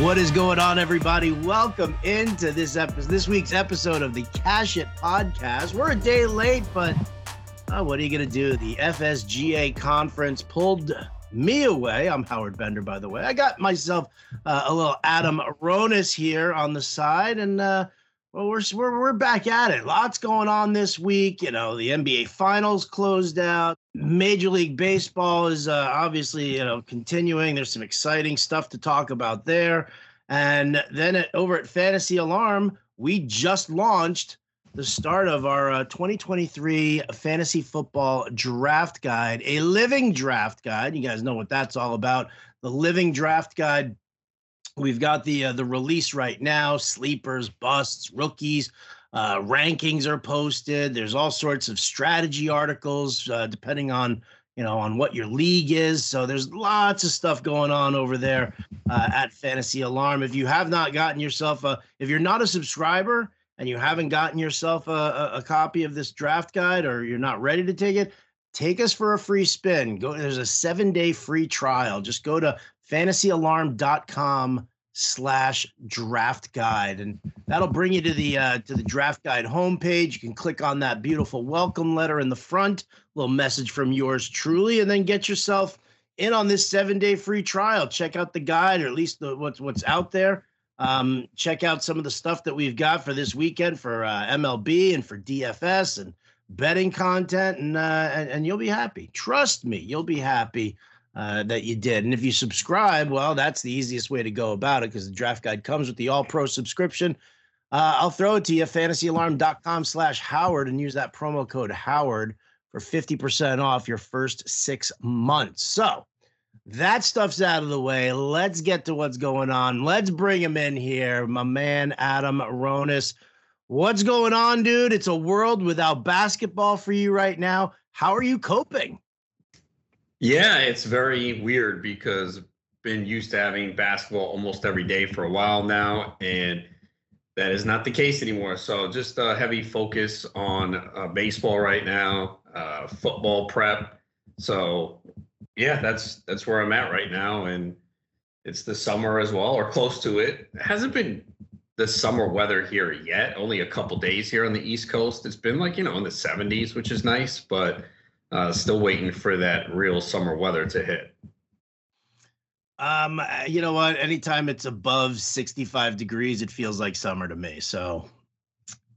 What is going on, everybody? Welcome into this episode, this week's episode of the Cash It podcast. We're a day late, but uh, what are you going to do? The FSGA conference pulled me away. I'm Howard Bender, by the way. I got myself uh, a little Adam Ronis here on the side, and uh, well, we're, we're we're back at it. Lots going on this week. You know, the NBA Finals closed out. Major League Baseball is uh, obviously you know continuing. There's some exciting stuff to talk about there. And then at, over at Fantasy Alarm, we just launched the start of our uh, 2023 fantasy football draft guide, a living draft guide. You guys know what that's all about. The living draft guide. We've got the uh, the release right now. Sleepers, busts, rookies, uh, rankings are posted. There's all sorts of strategy articles uh, depending on you know on what your league is. So there's lots of stuff going on over there uh, at Fantasy Alarm. If you have not gotten yourself a, if you're not a subscriber and you haven't gotten yourself a, a, copy of this draft guide or you're not ready to take it, take us for a free spin. Go there's a seven day free trial. Just go to fantasyalarm.com slash draft guide. And that'll bring you to the uh, to the draft guide homepage. You can click on that beautiful welcome letter in the front little message from yours truly and then get yourself in on this seven day free trial. Check out the guide or at least the, what's what's out there. Um, check out some of the stuff that we've got for this weekend for uh, MLB and for DFS and betting content, and, uh, and, and you'll be happy. Trust me, you'll be happy uh, that you did. And if you subscribe, well, that's the easiest way to go about it because the draft guide comes with the All Pro subscription. Uh, I'll throw it to you, fantasyalarm.com slash Howard, and use that promo code Howard for 50% off your first six months. So that stuff's out of the way. Let's get to what's going on. Let's bring him in here, my man Adam Ronis. What's going on, dude? It's a world without basketball for you right now. How are you coping? Yeah, it's very weird because been used to having basketball almost every day for a while now, and that is not the case anymore. So just a heavy focus on uh, baseball right now, uh, football prep. So yeah, that's that's where I'm at right now, and it's the summer as well, or close to it. It hasn't been the summer weather here yet. Only a couple days here on the East Coast. It's been like you know in the 70s, which is nice, but uh, still waiting for that real summer weather to hit. Um, you know what? Anytime it's above 65 degrees, it feels like summer to me. So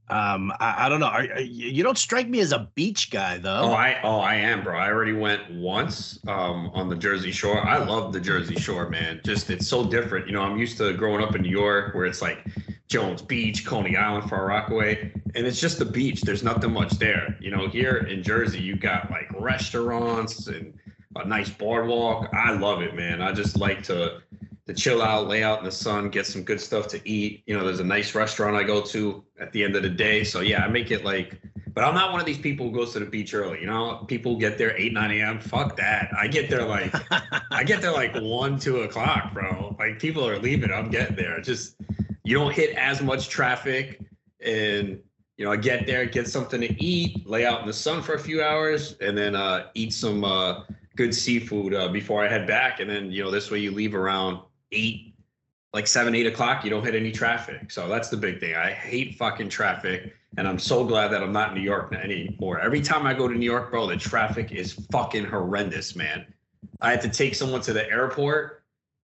um, I, I don't know. Are, are, you don't strike me as a beach guy, though. Oh, I oh I am, bro. I already went once um, on the Jersey Shore. I love the Jersey Shore, man. Just it's so different. You know, I'm used to growing up in New York, where it's like Jones Beach, Coney Island, Far Rockaway, and it's just the beach. There's nothing much there. You know, here in Jersey, you got like restaurants and a nice boardwalk. I love it, man. I just like to to chill out, lay out in the sun, get some good stuff to eat. You know, there's a nice restaurant I go to at the end of the day. So yeah, I make it like, but I'm not one of these people who goes to the beach early. You know, people get there eight, nine a.m. Fuck that. I get there like, I get there like one, two o'clock, bro. Like people are leaving. I'm getting there. Just you don't hit as much traffic, and you know, I get there, get something to eat, lay out in the sun for a few hours, and then uh, eat some uh, good seafood uh, before I head back. And then you know, this way you leave around eight, like seven, eight o'clock, you don't hit any traffic. So that's the big thing. I hate fucking traffic. And I'm so glad that I'm not in New York anymore. Every time I go to New York, bro, the traffic is fucking horrendous, man. I had to take someone to the airport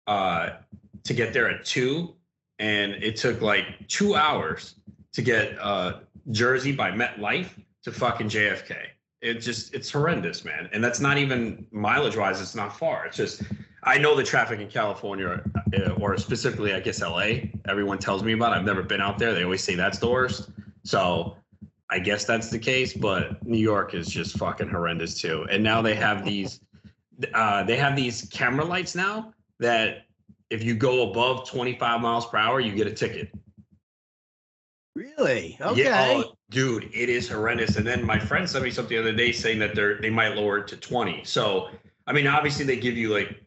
uh, to get there at two, and it took like two hours to get uh, Jersey by MetLife to fucking JFK. It just it's horrendous, man. And that's not even mileage wise. It's not far. It's just I know the traffic in California, uh, or specifically, I guess LA. Everyone tells me about. It. I've never been out there. They always say that's the worst. So I guess that's the case. But New York is just fucking horrendous too. And now they have these, uh, they have these camera lights now that if you go above 25 miles per hour, you get a ticket. Really? Okay. Yeah, oh, dude, it is horrendous. And then my friend sent me something the other day saying that they're they might lower it to 20. So I mean, obviously they give you like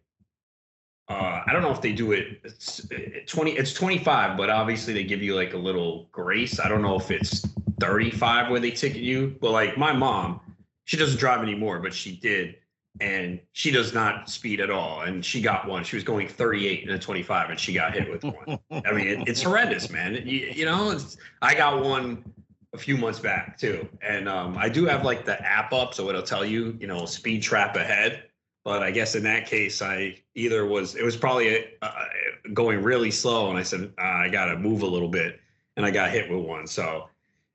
uh, I don't know if they do it it's 20 it's 25 but obviously they give you like a little grace I don't know if it's 35 where they ticket you but like my mom she doesn't drive anymore but she did and she does not speed at all. And she got one. She was going 38 and a 25, and she got hit with one. I mean, it, it's horrendous, man. You, you know, I got one a few months back too, and um, I do have like the app up, so it'll tell you, you know, speed trap ahead. But I guess in that case, I either was it was probably uh, going really slow, and I said uh, I got to move a little bit, and I got hit with one. So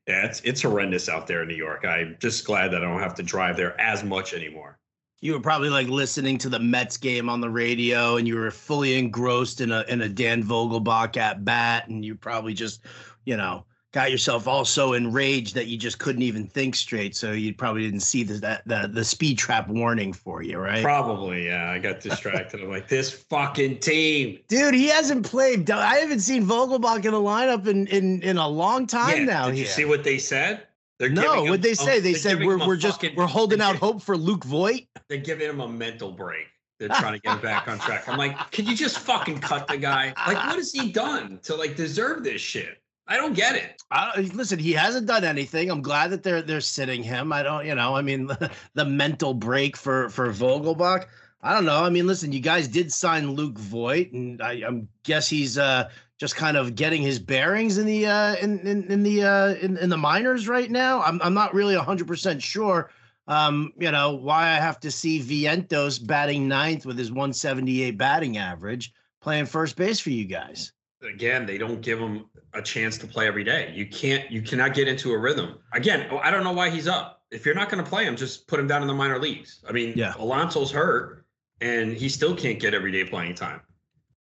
yeah, it's it's horrendous out there in New York. I'm just glad that I don't have to drive there as much anymore you were probably like listening to the Mets game on the radio and you were fully engrossed in a in a Dan Vogelbach at bat and you probably just, you know, got yourself all so enraged that you just couldn't even think straight. So you probably didn't see the that the, the speed trap warning for you, right? Probably, yeah. I got distracted. I'm like, this fucking team. Dude, he hasn't played. I haven't seen Vogelbach in the lineup in in, in a long time yeah, now. Did here. you see what they said? They're no, what they say? they said we're we're just fucking, we're holding out hope for Luke Voit. They're giving him a mental break. They're trying to get him back on track. I'm like, can you just fucking cut the guy? Like, what has he done to like deserve this shit? I don't get it. Uh, listen, he hasn't done anything. I'm glad that they're they're sitting him. I don't, you know, I mean, the, the mental break for for Vogelbach. I don't know. I mean, listen, you guys did sign Luke Voit, and I, I guess he's uh just kind of getting his bearings in the uh, in, in, in the uh, in, in the minors right now. I'm I'm not really hundred percent sure. Um, you know why I have to see Vientos batting ninth with his 178 batting average, playing first base for you guys. Again, they don't give him a chance to play every day. You can't you cannot get into a rhythm. Again, oh, I don't know why he's up. If you're not going to play him, just put him down in the minor leagues. I mean, yeah. Alonso's hurt, and he still can't get everyday playing time.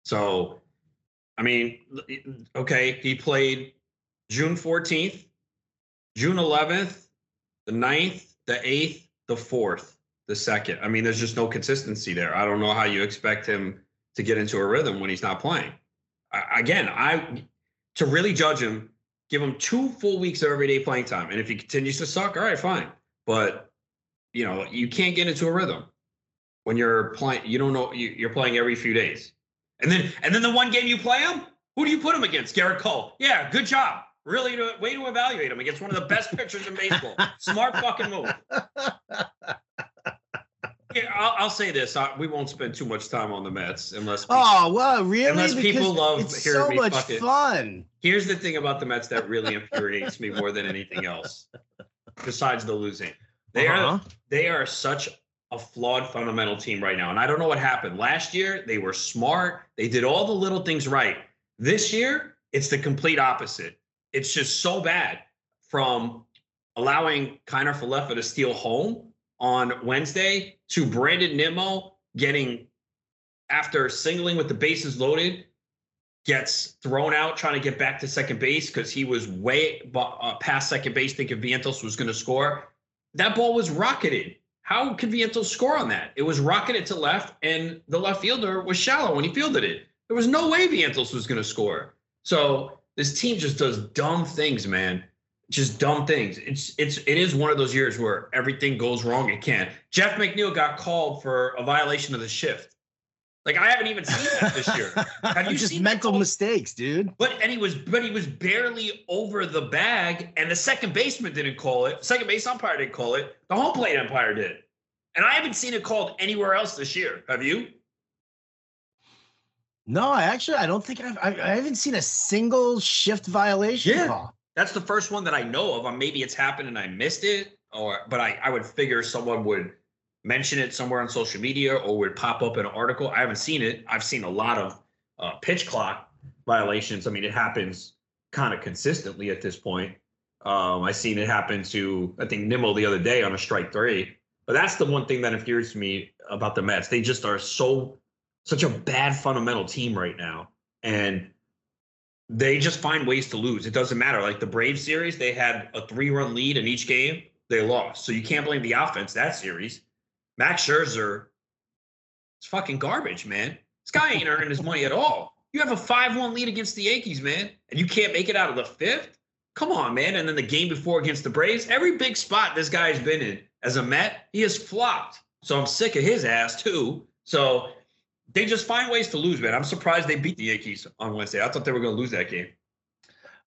So I mean, okay, he played June 14th, June 11th, the 9th, the 8th, the 4th, the 2nd. I mean, there's just no consistency there. I don't know how you expect him to get into a rhythm when he's not playing. Again, I to really judge him, give him two full weeks of everyday playing time. And if he continues to suck, all right, fine. But you know, you can't get into a rhythm when you're playing. You don't know you, are playing every few days. And then and then the one game you play him, who do you put him against? Gerrit Cole. Yeah, good job. Really, to, way to evaluate him against one of the best pitchers in baseball. Smart fucking move. Yeah, I'll, I'll, say this: uh, we won't spend too much time on the Mets unless. People, oh well, really? Unless because people love it's hearing so me much fucking. fun. Here's the thing about the Mets that really infuriates me more than anything else, besides the losing. They uh-huh. are they are such a flawed fundamental team right now. And I don't know what happened. Last year, they were smart. They did all the little things right. This year, it's the complete opposite. It's just so bad from allowing Kiner Falefa to steal home on Wednesday to Brandon Nimmo getting, after singling with the bases loaded, gets thrown out trying to get back to second base because he was way uh, past second base thinking Vientos was going to score. That ball was rocketed how could Vientos score on that? It was rocketed to left, and the left fielder was shallow when he fielded it. There was no way Vientos was going to score. So this team just does dumb things, man. Just dumb things. It's it's it is one of those years where everything goes wrong. It can. Jeff McNeil got called for a violation of the shift. Like I haven't even seen that this year. Have you just mental mistakes, dude? But and he was but he was barely over the bag, and the second baseman didn't call it. Second base umpire didn't call it. The home plate umpire did. And I haven't seen it called anywhere else this year. Have you? No, I actually I don't think I've I, I haven't seen a single shift violation yeah. call. That's the first one that I know of. Or maybe it's happened and I missed it, or but I I would figure someone would mention it somewhere on social media or would pop up in an article. I haven't seen it. I've seen a lot of uh, pitch clock violations. I mean, it happens kind of consistently at this point. Um, I seen it happen to I think Nimmo the other day on a strike three. But that's the one thing that infuriates me about the Mets. They just are so such a bad fundamental team right now, and they just find ways to lose. It doesn't matter. Like the Brave series, they had a three-run lead in each game. They lost, so you can't blame the offense that series. Max Scherzer, it's fucking garbage, man. This guy ain't earning his money at all. You have a 5 1 lead against the Yankees, man, and you can't make it out of the fifth? Come on, man. And then the game before against the Braves, every big spot this guy's been in as a Met, he has flopped. So I'm sick of his ass, too. So they just find ways to lose, man. I'm surprised they beat the Yankees on Wednesday. I thought they were going to lose that game.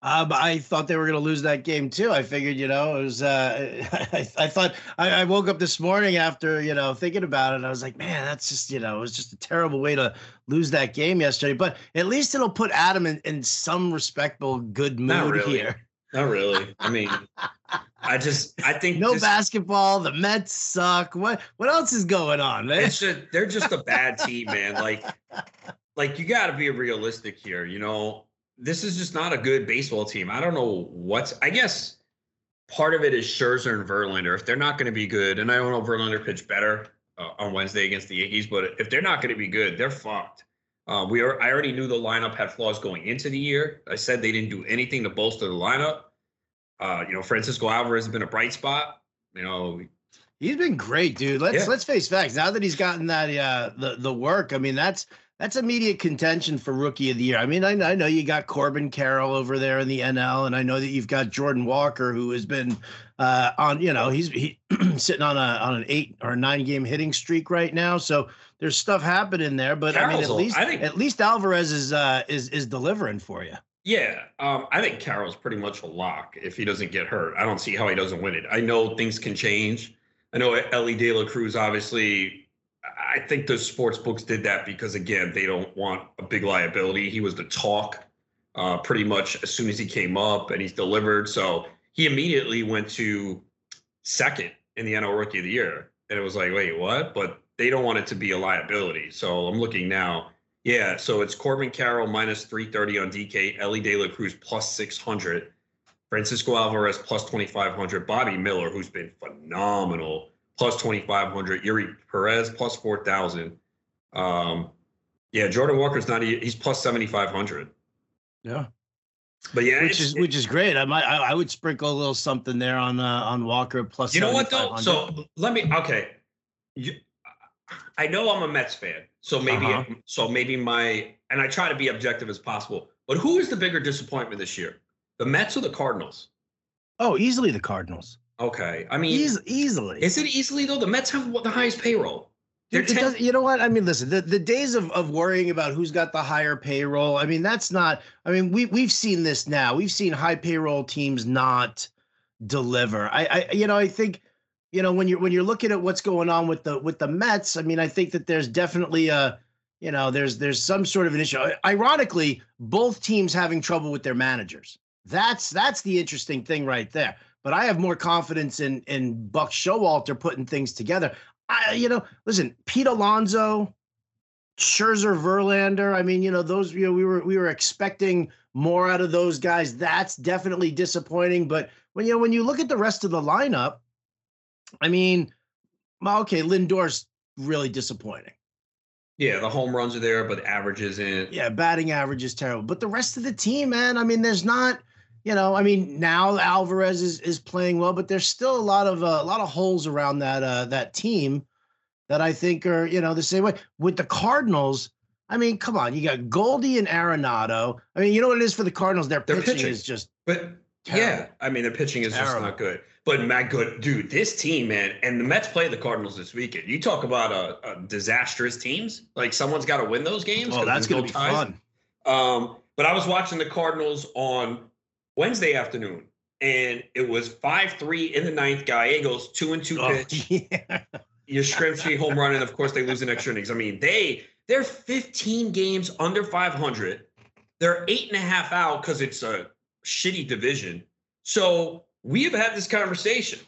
Um, I thought they were going to lose that game too. I figured, you know, it was. Uh, I, I thought I, I, woke up this morning after you know thinking about it. I was like, man, that's just you know, it was just a terrible way to lose that game yesterday. But at least it'll put Adam in, in some respectable good mood really. here. Not really. I mean, I just I think no basketball. The Mets suck. What what else is going on, man? It's just, they're just a bad team, man. Like like you got to be realistic here. You know, this is just not a good baseball team. I don't know what's. I guess part of it is Scherzer and Verlander. If they're not going to be good, and I don't know if Verlander pitched better uh, on Wednesday against the Yankees, but if they're not going to be good, they're fucked. Uh, we are. I already knew the lineup had flaws going into the year. I said they didn't do anything to bolster the lineup. Uh, you know, Francisco Alvarez has been a bright spot. You know, he's been great, dude. Let's yeah. let's face facts. Now that he's gotten that uh, the the work, I mean, that's that's immediate contention for rookie of the year. I mean, I, I, know you got Corbin Carroll over there in the NL, and I know that you've got Jordan Walker, who has been uh, on, you know, he's he, sitting on a on an eight or nine game hitting streak right now. So there's stuff happening there, but Carroll's I mean, at least I think, at least Alvarez is uh, is is delivering for you. Yeah, um, I think Carroll's pretty much a lock if he doesn't get hurt. I don't see how he doesn't win it. I know things can change. I know Elly De La Cruz obviously I think the sports books did that because again, they don't want a big liability. He was the talk uh, pretty much as soon as he came up, and he's delivered. So he immediately went to second in the NL Rookie of the Year, and it was like, wait, what? But they don't want it to be a liability. So I'm looking now. Yeah, so it's Corbin Carroll minus 330 on DK, Elly De La Cruz plus 600, Francisco Alvarez plus 2500, Bobby Miller, who's been phenomenal plus 2,500. Eury Perez plus 4,000. Um, yeah, Jordan Walker's not, he's plus 7,500. Yeah. But yeah, which is which is great. I might I, I, would sprinkle a little something there on uh, on Walker plus. You know what though? So let me okay. You, I know I'm a Mets fan, so maybe uh-huh. so maybe my and I try to be objective as possible. But who is the bigger disappointment this year, the Mets or the Cardinals? Oh, easily the Cardinals. Okay, I mean, Eas- easily. Is it easily though? The Mets have the highest payroll. Dude, ten- you know what? I mean, listen, the, the days of, of worrying about who's got the higher payroll, I mean, that's not, I mean, we, we've seen this now. We've seen high payroll teams not deliver. I, I, you know, I think, you know, when you're, when you're looking at what's going on with the, with the Mets, I mean, I think that there's definitely a, you know, there's, there's some sort of an issue. Ironically, both teams having trouble with their managers. That's, that's the interesting thing right there but I have more confidence in in Buck Showalter putting things together. I, you know, listen, Pete Alonso, Scherzer, Verlander. I mean, you know, those you know we were we were expecting more out of those guys. That's definitely disappointing. But when you know when you look at the rest of the lineup, I mean, okay, Lindor's really disappointing. Yeah, the home runs are there, but average isn't. Yeah, batting average is terrible. But the rest of the team, man, I mean, there's not you know, I mean, now Alvarez is is playing well, but there's still a lot of uh, a lot of holes around that uh, that team that I think are you know the same way with the Cardinals. I mean, come on, you got Goldie and Arenado. I mean, you know what it is for the Cardinals? Their pitching, pitching, is just but terrible. yeah, I mean, their pitching is terrible. just not good. But Matt Good, dude, this team, man, and the Mets play the Cardinals this weekend. You talk about a, a disastrous teams. Like someone's got to win those games. Oh, that's gonna no be ties. fun. Um, but I was watching the Cardinals on Wednesday afternoon, and it was five three in the ninth. Gallegos two and two oh, pitch. Yeah. Yastrzemski home run, and of course they lose in extra innings. I mean, they they're 15 games under 500. They're eight and a half out because it's a shitty division. So we have had this conversation.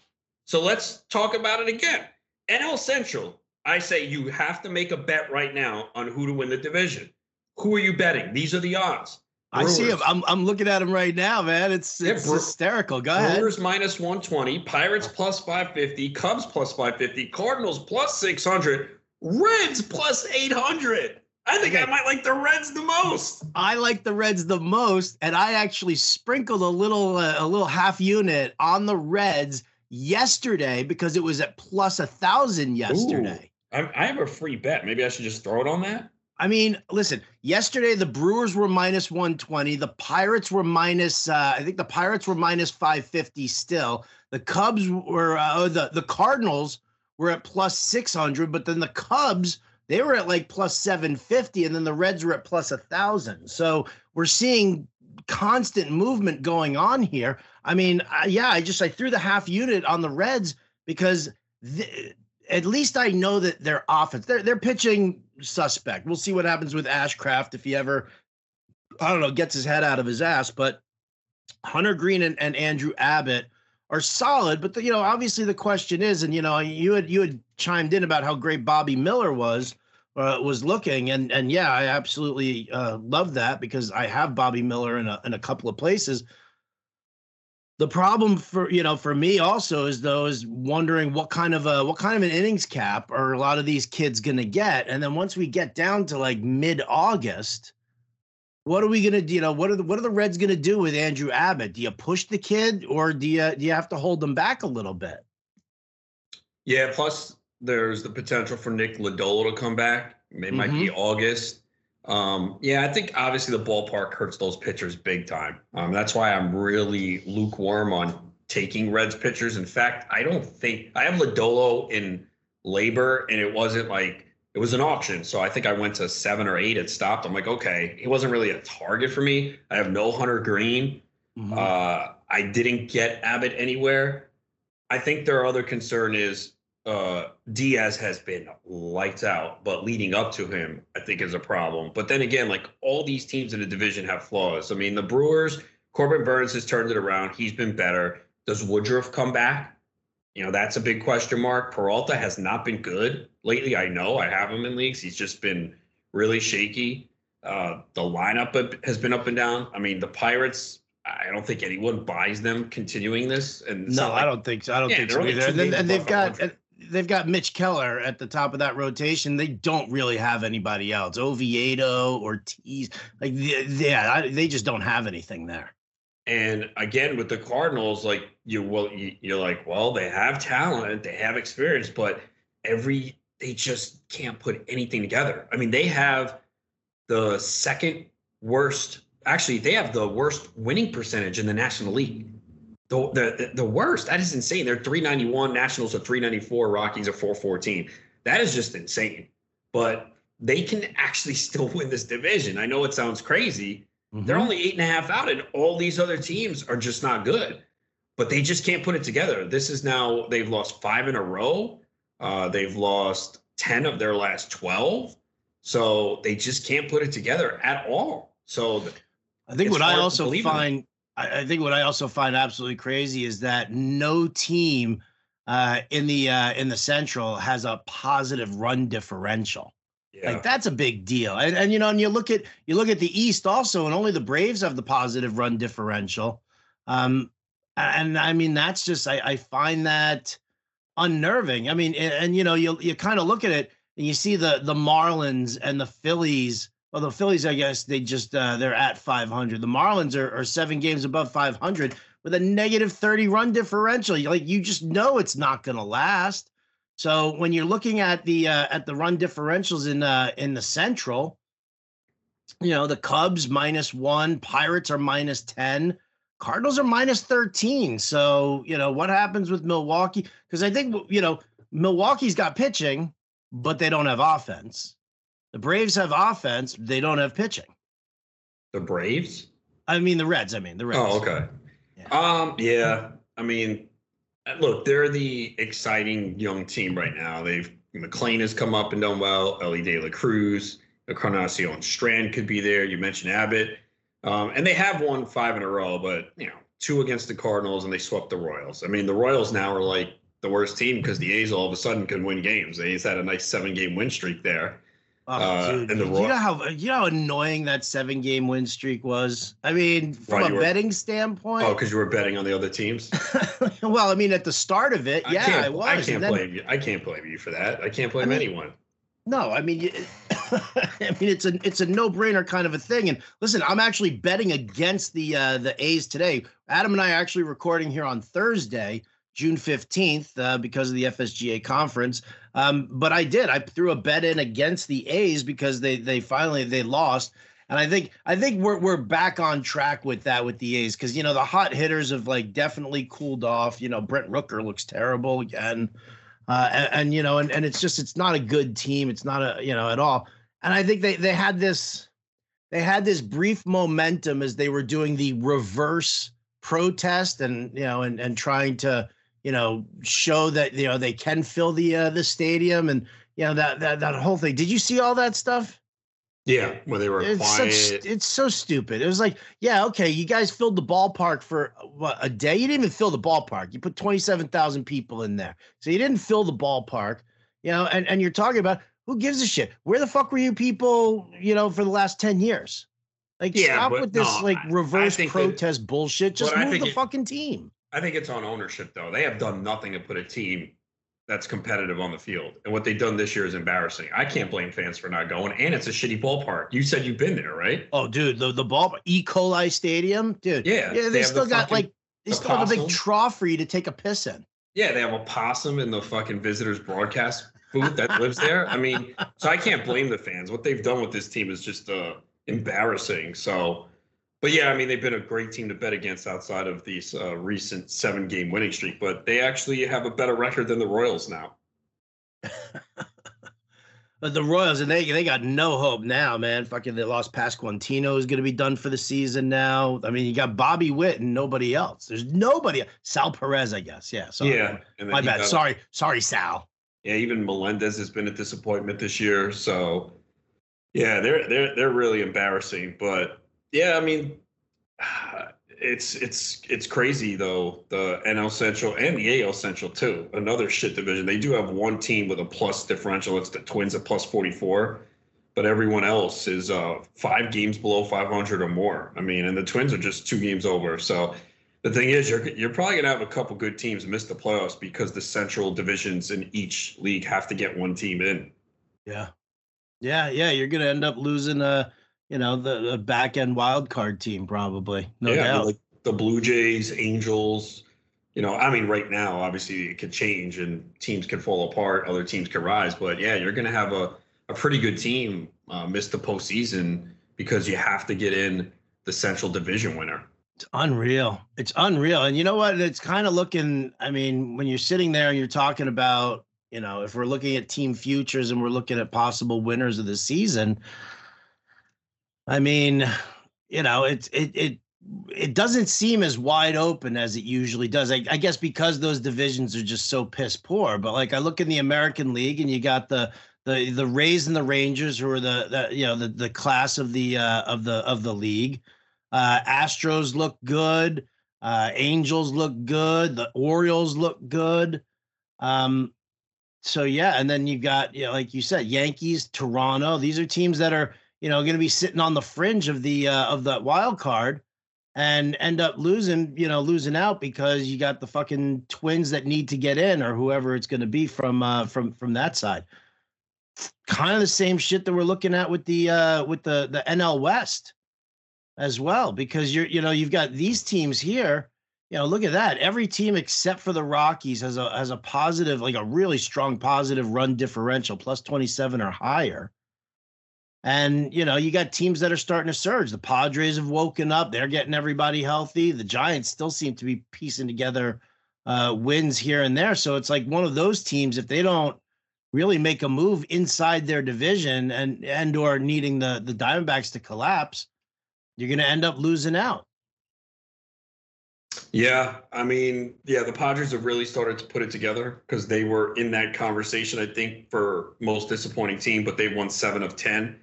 So let's talk about it again. NL Central, I say you have to make a bet right now on who to win the division. Who are you betting? These are the odds. Brewers. I see him. I'm, I'm looking at him right now, man. It's, it's yeah, hysterical. Go ahead. Brewers minus 120, Pirates plus 550, Cubs plus 550, Cardinals plus 600, Reds plus 800. I think okay. I might like the Reds the most. I like the Reds the most, and I actually sprinkled a little uh, a little half unit on the Reds yesterday because it was at plus a thousand yesterday. Ooh, I have a free bet. Maybe I should just throw it on that. I mean, listen, yesterday the Brewers were minus 120. The Pirates were minus, uh, I think the Pirates were minus 550 still. The Cubs were, uh, oh, the, the Cardinals were at plus 600, but then the Cubs, they were at like plus 750, and then the Reds were at plus 1,000. So we're seeing constant movement going on here. I mean, uh, yeah, I just I threw the half unit on the Reds because th- at least I know that their offense, they're they're pitching suspect. We'll see what happens with Ashcraft if he ever, I don't know, gets his head out of his ass. But Hunter Greene and, and Andrew Abbott are solid. But the, you know, obviously the question is, and you know, you had you had chimed in about how great Bobby Miller was. Uh, was looking. And and yeah, I absolutely uh, love that because I have Bobby Miller in a in a couple of places. The problem for you know for me also is though is wondering what kind of a what kind of an innings cap are a lot of these kids going to get? And then once we get down to like mid august what are we going to do? You know what are the what are the reds going to do with andrew abbott? Do you push the kid or do you do you have to hold them back a little bit? Yeah plus there's the potential for nick lodolo to come back it mm-hmm. might be mm-hmm. august um, yeah, I think obviously the ballpark hurts those pitchers big time. Um, that's why I'm really lukewarm on taking Reds pitchers. In fact, I don't think I have Lodolo in LABR, and it wasn't like it was an auction. So I think I went to seven or eight. It stopped. I'm like, okay, he wasn't really a target for me. I have no Hunter Greene. Mm-hmm. Uh, I didn't get Abbott anywhere. I think their other concern is uh, Diaz has been lights out, but leading up to him, I think is a problem. But then again, like all these teams in the division have flaws. I mean, the Brewers, Corbin Burnes has turned it around. He's been better. Does Woodruff come back? You know, that's a big question mark. Peralta has not been good lately. I know I have him in leagues. He's just been really shaky. Uh, the lineup has been up and down. I mean, the Pirates, I don't think anyone buys them continuing this. And no, like, I don't think so. I don't yeah, think so either. And, and they've got they've got Mitch Keller at the top of that rotation. They don't really have anybody else. Oviedo, or Ortiz, like yeah, they just don't have anything there. And again, with the Cardinals, like you well, you're like, well, they have talent, they have experience, but every they just can't put anything together. I mean, they have the second worst. Actually, they have the worst winning percentage in the National League the, the the worst. That is insane. They're 391, Nationals are 394, Rockies are 414. That is just insane. But they can actually still win this division. I know it sounds crazy. Mm-hmm. They're only eight and a half out, and all these other teams are just not good. But they just can't put it together. This is now they've lost five in a row. Uh, they've lost 10 of their last 12. So they just can't put it together at all. So I think what I also find I, I think what I also find absolutely crazy is that no team uh, in the uh, in the Central has a positive run differential. Yeah. Like that's a big deal. And, and you know, and you look at you look at the East also, and only the Braves have the positive run differential. Um, and I mean, that's just I, I find that unnerving. I mean, and, and you know, you you kind of look at it and you see the the Marlins and the Phillies well, the Phillies, I guess they just uh, they're at 500. The Marlins are, are seven games above 500 with a negative 30 run differential. Like you just know it's not going to last. So when you're looking at the uh, at the run differentials in uh, in the Central, you know the Cubs minus one, Pirates are minus 10, Cardinals are minus 13. So you know what happens with Milwaukee? Because I think you know Milwaukee's got pitching, but they don't have offense. The Braves have offense, they don't have pitching. The Braves? I mean the Reds, I mean the Reds. Oh, okay. Yeah. Um, yeah. I mean, look, they're the exciting young team right now. They've McLain has come up and done well. Elly De La Cruz, Encarnacion Strand could be there. You mentioned Abbott. Um, and they have won five in a row, but you know, two against the Cardinals and they swept the Royals. I mean, the Royals now are like the worst team because the A's all of a sudden can win games. They had a nice seven game win streak there. Oh, uh, dude, you know how you know how annoying that seven game win streak was. I mean, from a were, betting standpoint. Oh, because you were betting on the other teams. well, I mean, at the start of it, yeah, I, was. I can't then, blame you. I can't blame you for that. I can't blame I mean, anyone. No, I mean, I mean, it's a it's a no brainer kind of a thing. And listen, I'm actually betting against the uh, the A's today. Adam and I are actually recording here on Thursday. June 15th uh, because of the FSGA conference. Um, but I did. I threw a bet in against the A's because they they finally they lost. And I think I think we're we're back on track with that with the A's because you know the hot hitters have like definitely cooled off. You know Brent Rooker looks terrible again, uh, and, and you know and, and it's just it's not a good team. It's not a you know at all. And I think they they had this they had this brief momentum as they were doing the reverse protest and you know and and trying to you know show that you know they can fill the uh, the stadium and you know that that that whole thing. Did you see all that stuff? Yeah, where they were it's quiet. Such, it's so stupid. It was like, yeah, okay, you guys filled the ballpark for what a day. You didn't even fill the ballpark. You put twenty seven thousand people in there, so you didn't fill the ballpark. You know, and and you're talking about who gives a shit? Where the fuck were you people? You know, for the last ten years. Like, Yeah, stop with this no, like reverse think that- protest bullshit. Just move the it- fucking team. I think it's on ownership though. They have done nothing to put a team that's competitive on the field. And what they've done this year is embarrassing. I can't blame fans for not going. And it's a shitty ballpark. You said you've been there, right? Oh, dude, the the ball E. coli stadium, dude. Yeah. Yeah, they, they still the got fucking- like they the still have a big possum. trough for you to take a piss in. Yeah, they have a possum in the fucking visitors broadcast booth that lives there. I mean, so I can't blame the fans. What they've done with this team is just uh embarrassing. So but yeah, I mean they've been a great team to bet against outside of these uh, recent seven game winning streak, but they actually have a better record than the Royals now. But the Royals and they they got no hope now, man. Fucking they lost Pasquantino is going to be done for the season now. I mean, you got Bobby Witt and nobody else. There's nobody. Sal Perez, I guess. Yeah. Sorry. Yeah. My bad. got- Sorry. Sorry, Sal. Yeah, even Melendez has been a disappointment this year. So yeah, they're they're they're really embarrassing. But yeah, I mean, it's it's it's crazy though. The NL Central and the AL Central too. Another shit division. They do have one team with a plus differential. It's the Twins at plus forty four. But everyone else is uh, five games below 500 or more. I mean, and the Twins are just two games over. So the thing is, you're you're probably gonna have a couple good teams miss the playoffs because the central divisions in each league have to get one team in. Yeah. Yeah. Yeah. You're going to end up losing, uh, you know, the, the back end wild card team, probably. No yeah, I mean, doubt. like the Blue Jays, Angels. You know, I mean, right now, obviously, it could change and teams can fall apart, other teams can rise. But yeah, you're gonna have a a pretty good team uh, miss the postseason because you have to get in the Central Division winner. It's unreal. It's unreal. And you know what? It's kind of looking, I mean, when you're sitting there and you're talking about, you know, if we're looking at team futures and we're looking at possible winners of the season, I mean, you know, it's it it it doesn't seem as wide open as it usually does. I, I guess because those divisions are just so piss poor. But like I look in the American League and you got the the the Rays and the Rangers who are the, the you know the the class of the uh, of the of the league. Uh, Astros look good. Uh, Angels look good. The Orioles look good. Um, so yeah, and then you've got you know, like you said, Yankees, Toronto. These are teams that are you know going to be sitting on the fringe of the uh, of the wild card and end up losing you know losing out because you got the fucking Twins that need to get in or whoever it's going to be from uh, from from that side. Kind of the same shit that we're looking at with the uh, with the the NL West as well because you're you know you've got these teams here. You know look at that. Every team except for the rockies has a has a positive like a really strong positive run differential plus 27 or higher and you know you got teams that are starting to surge the padres have woken up they're getting everybody healthy the giants still seem to be piecing together uh wins here and there so it's like one of those teams if they don't really make a move inside their division and and or needing the the diamondbacks to collapse you're going to end up losing out. Yeah, I mean, yeah, the Padres have really started to put it together because they were in that conversation, I think, for most disappointing team, but they won seven of 10.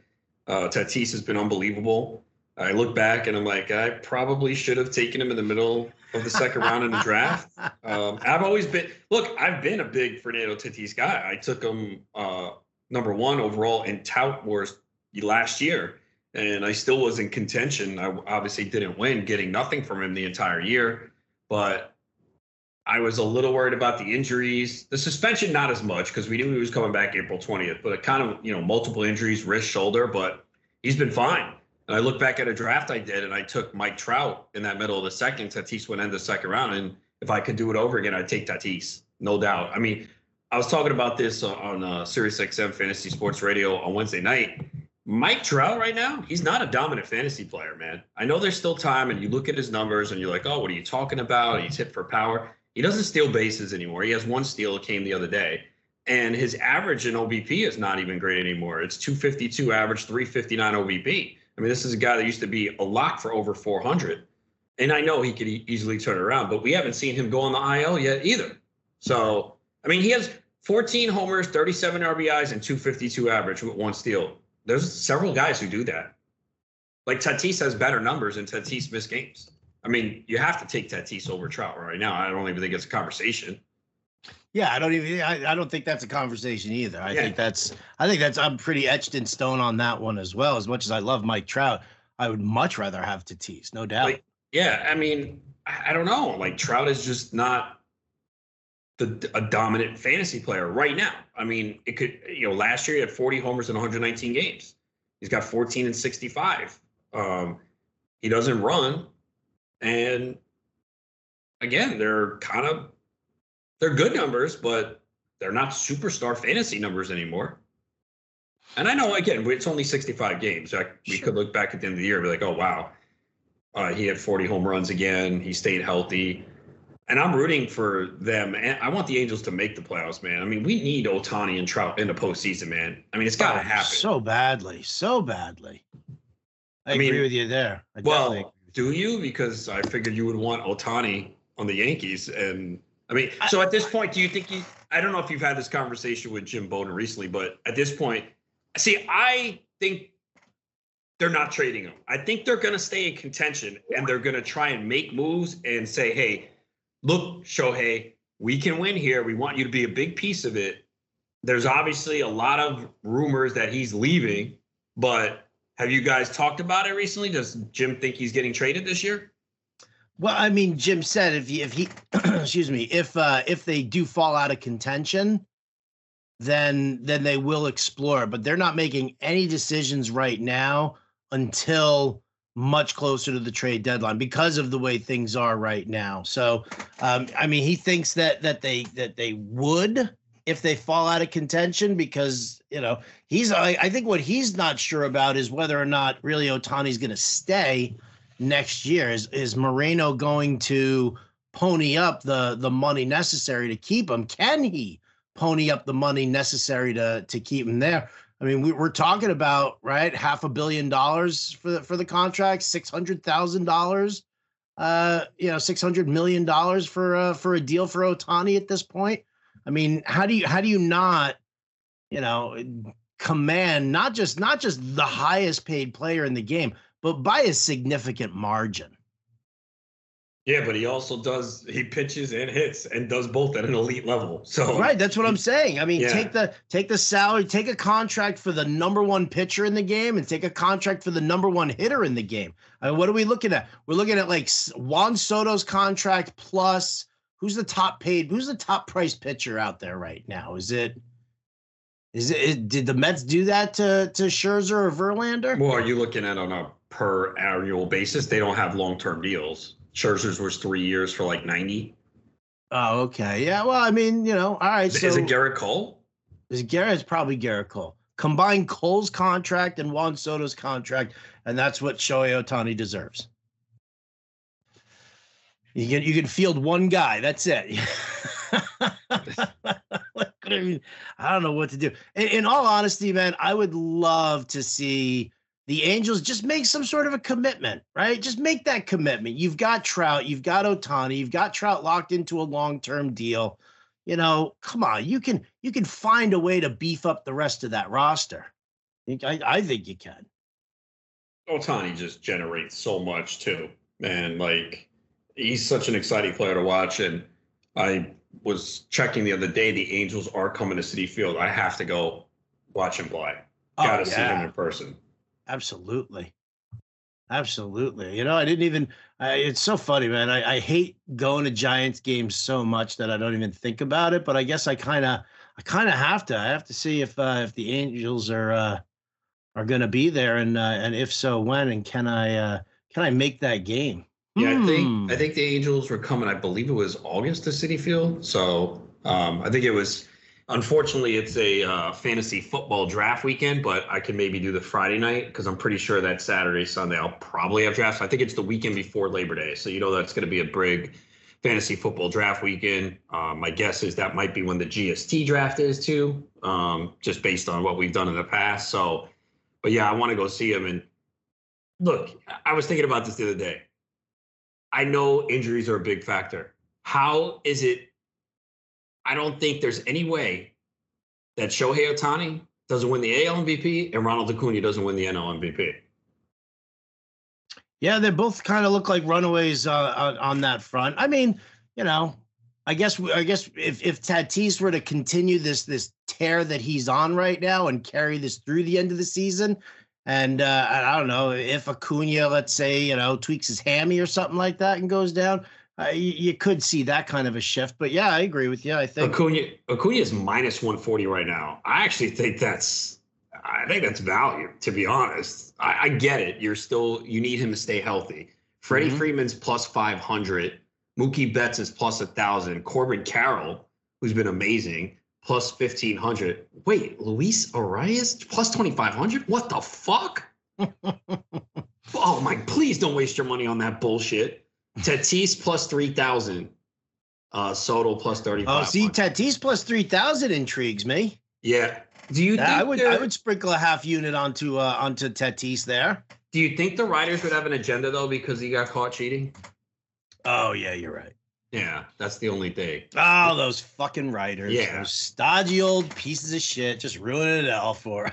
Uh, Tatis has been unbelievable. I look back and I'm like, I probably should have taken him in the middle of the second round in the draft. Um, I've always been, look, I've been a big Fernando Tatis guy. I took him uh, number one overall in Tout Wars last year and I still was in contention. I obviously didn't win, getting nothing from him the entire year, but I was a little worried about the injuries. The suspension, not as much because we knew he was coming back April 20th, but kind of, you know, multiple injuries, wrist, shoulder, but he's been fine. And I look back at a draft I did and I took Mike Trout in that middle of the second. Tatis went in the second round. And if I could do it over again, I'd take Tatis, no doubt. I mean, I was talking about this on uh, Sirius XM Fantasy Sports Radio on Wednesday night. Mike Trout right now, he's not a dominant fantasy player, man. I know there's still time, and you look at his numbers and you're like, oh, what are you talking about? He's hit for power. He doesn't steal bases anymore. He has one steal. It came the other day. And his average in OBP is not even great anymore. It's 252 average, 359 OBP. I mean, this is a guy that used to be a lock for over 400. And I know he could e- easily turn around, but we haven't seen him go on the IL yet either. So, I mean, he has 14 homers, 37 RBIs, and 252 average with one steal. There's several guys who do that. Like Tatis has better numbers and Tatis missed games. I mean, you have to take Tatis over Trout right now. I don't even think it's a conversation. Yeah, I don't even. I, I don't think that's a conversation either. I Yeah. think that's. I think that's. I'm pretty etched in stone on that one as well. As much as I love Mike Trout, I would much rather have Tatis, no doubt. Like, Yeah, I mean, I I don't know. Like Trout is just not the a dominant fantasy player right now. I mean, it could you know last year he had 40 homers in 119 games. He's got 14 and 65. Um, he doesn't run, and again, they're kind of they're good numbers, but they're not superstar fantasy numbers anymore. And I know again, it's only 65 games. Like, we Sure. could look back at the end of the year and be like, oh wow, uh, he had 40 home runs again. He stayed healthy. And I'm rooting for them. And I want the Angels to make the playoffs, man. I mean, we need Ohtani and Trout in the postseason, man. I mean, it's got to Oh, happen. so badly, so badly. I, I mean, agree with you there. I well, agree with you. Do you? Because I figured you would want Ohtani on the Yankees. And I mean, so at this point, do you think you, I don't know if you've had this conversation with Jim Bowden recently, but at this point, see, I think they're not trading him. I think they're going to stay in contention and they're going to try and make moves and say, hey, look, Shohei, we can win here. We want you to be a big piece of it. There's obviously a lot of rumors that he's leaving, but have you guys talked about it recently? Does Jim think he's getting traded this year? Well, I mean, Jim said if he, if he, excuse me, if uh, if they do fall out of contention, then then they will explore. But they're not making any decisions right now until much closer to the trade deadline because of the way things are right now. So, um, I mean, he thinks that that they that they would if they fall out of contention because you know he's I, I think what he's not sure about is whether or not really Ohtani's going to stay next year. Is is Moreno going to pony up the the money necessary to keep him? Can he pony up the money necessary to to keep him there? I mean, we, we're talking about right half a billion dollars for the for the contract, six hundred thousand dollars, uh, you know, six hundred million dollars for uh, for a deal for Ohtani at this point. I mean, how do you how do you not, you know, eh, command not just not just the highest paid player in the game, but by a significant margin? Yeah, but he also does he pitches and hits and does both at an elite level. So Right, that's what I'm saying. I mean, Yeah. take the take the salary, take a contract for the number one pitcher in the game, and take a contract for the number one hitter in the game. I mean, what are we looking at? We're looking at like Juan Soto's contract plus who's the top paid, who's the top priced pitcher out there right now? Is it is it, did the Mets do that to to Scherzer or Verlander? Well, are you looking at on a per annual basis? They don't have long term deals. Scherzer's was three years for like 90. Oh, okay. Yeah. Well, I mean, you know, all right. Is, So is it Gerrit Cole? Is Gerrit? It's probably Gerrit Cole. Combine Cole's contract and Juan Soto's contract, and that's what Shohei Ohtani deserves. You can you can field one guy. That's it. I I don't know what to do. In, in all honesty, man, I would love to see the Angels just make some sort of a commitment, right? Just make that commitment. You've got Trout, you've got Ohtani, you've got Trout locked into a long-term deal. You know, come on, you can you can find a way to beef up the rest of that roster. I, I think you can. Ohtani just generates so much too. Man, like he's such an exciting player to watch. And I was checking the other day, the Angels are coming to Citi Field. I have to go watch him play. Gotta oh, see him in person. absolutely, absolutely. You know, I didn't even. I, it's so funny, man. I, I hate going to Giants games so much that I don't even think about it. But I guess I kind of, I kind of have to. I have to see if uh, if the Angels are uh, are going to be there, and uh, and if so, when, and can I uh, can I make that game? Yeah, I Hmm. think I think the Angels were coming. I believe it was August to Citi Field. So um, I think it was. Unfortunately, it's a uh, fantasy football draft weekend, but I can maybe do the Friday night because I'm pretty sure that Saturday, Sunday, I'll probably have drafts. I think it's the weekend before Labor Day, so you know that's going to be a big fantasy football draft weekend. Um, my guess is that might be when the GST draft is too, um, just based on what we've done in the past. So, but yeah, I want to go see him and look, I was thinking about this the other day. I know injuries are a big factor. How is it? I don't think there's any way that Shohei Ohtani doesn't win the AL MVP and Ronald Acuna doesn't win the NL MVP. Yeah, they both kind of look like runaways uh, on, on that front. I mean, you know, I guess I guess if if Tatis were to continue this this tear that he's on right now and carry this through the end of the season, and uh, I don't know if Acuna, let's say, you know, tweaks his hammy or something like that and goes down, uh, you, you, could see that kind of a shift. But yeah, I agree with you. I think Acuna Acuna is minus one forty right now. I actually think that's I think that's value. To be honest, I, I get it. You're still you need him to stay healthy. Freddie mm-hmm. Freeman's plus five hundred. Mookie Betts is plus a thousand. Corbin Carroll, who's been amazing, plus fifteen hundred. Wait, Luis Arraez plus twenty five hundred. What the fuck? oh my! Please don't waste your money on that bullshit. Tatis plus three thousand. Uh, Soto plus thirty five. Oh, see, Tatis plus three thousand intrigues me. Yeah. Do you? Yeah, I would. I would sprinkle a half unit onto uh, onto Tatis there. Do you think the writers would have an agenda though because he got caught cheating? Oh yeah, you're right. Yeah, that's the only thing. Oh, those fucking writers. Yeah. Those stodgy old pieces of shit just ruining it all for.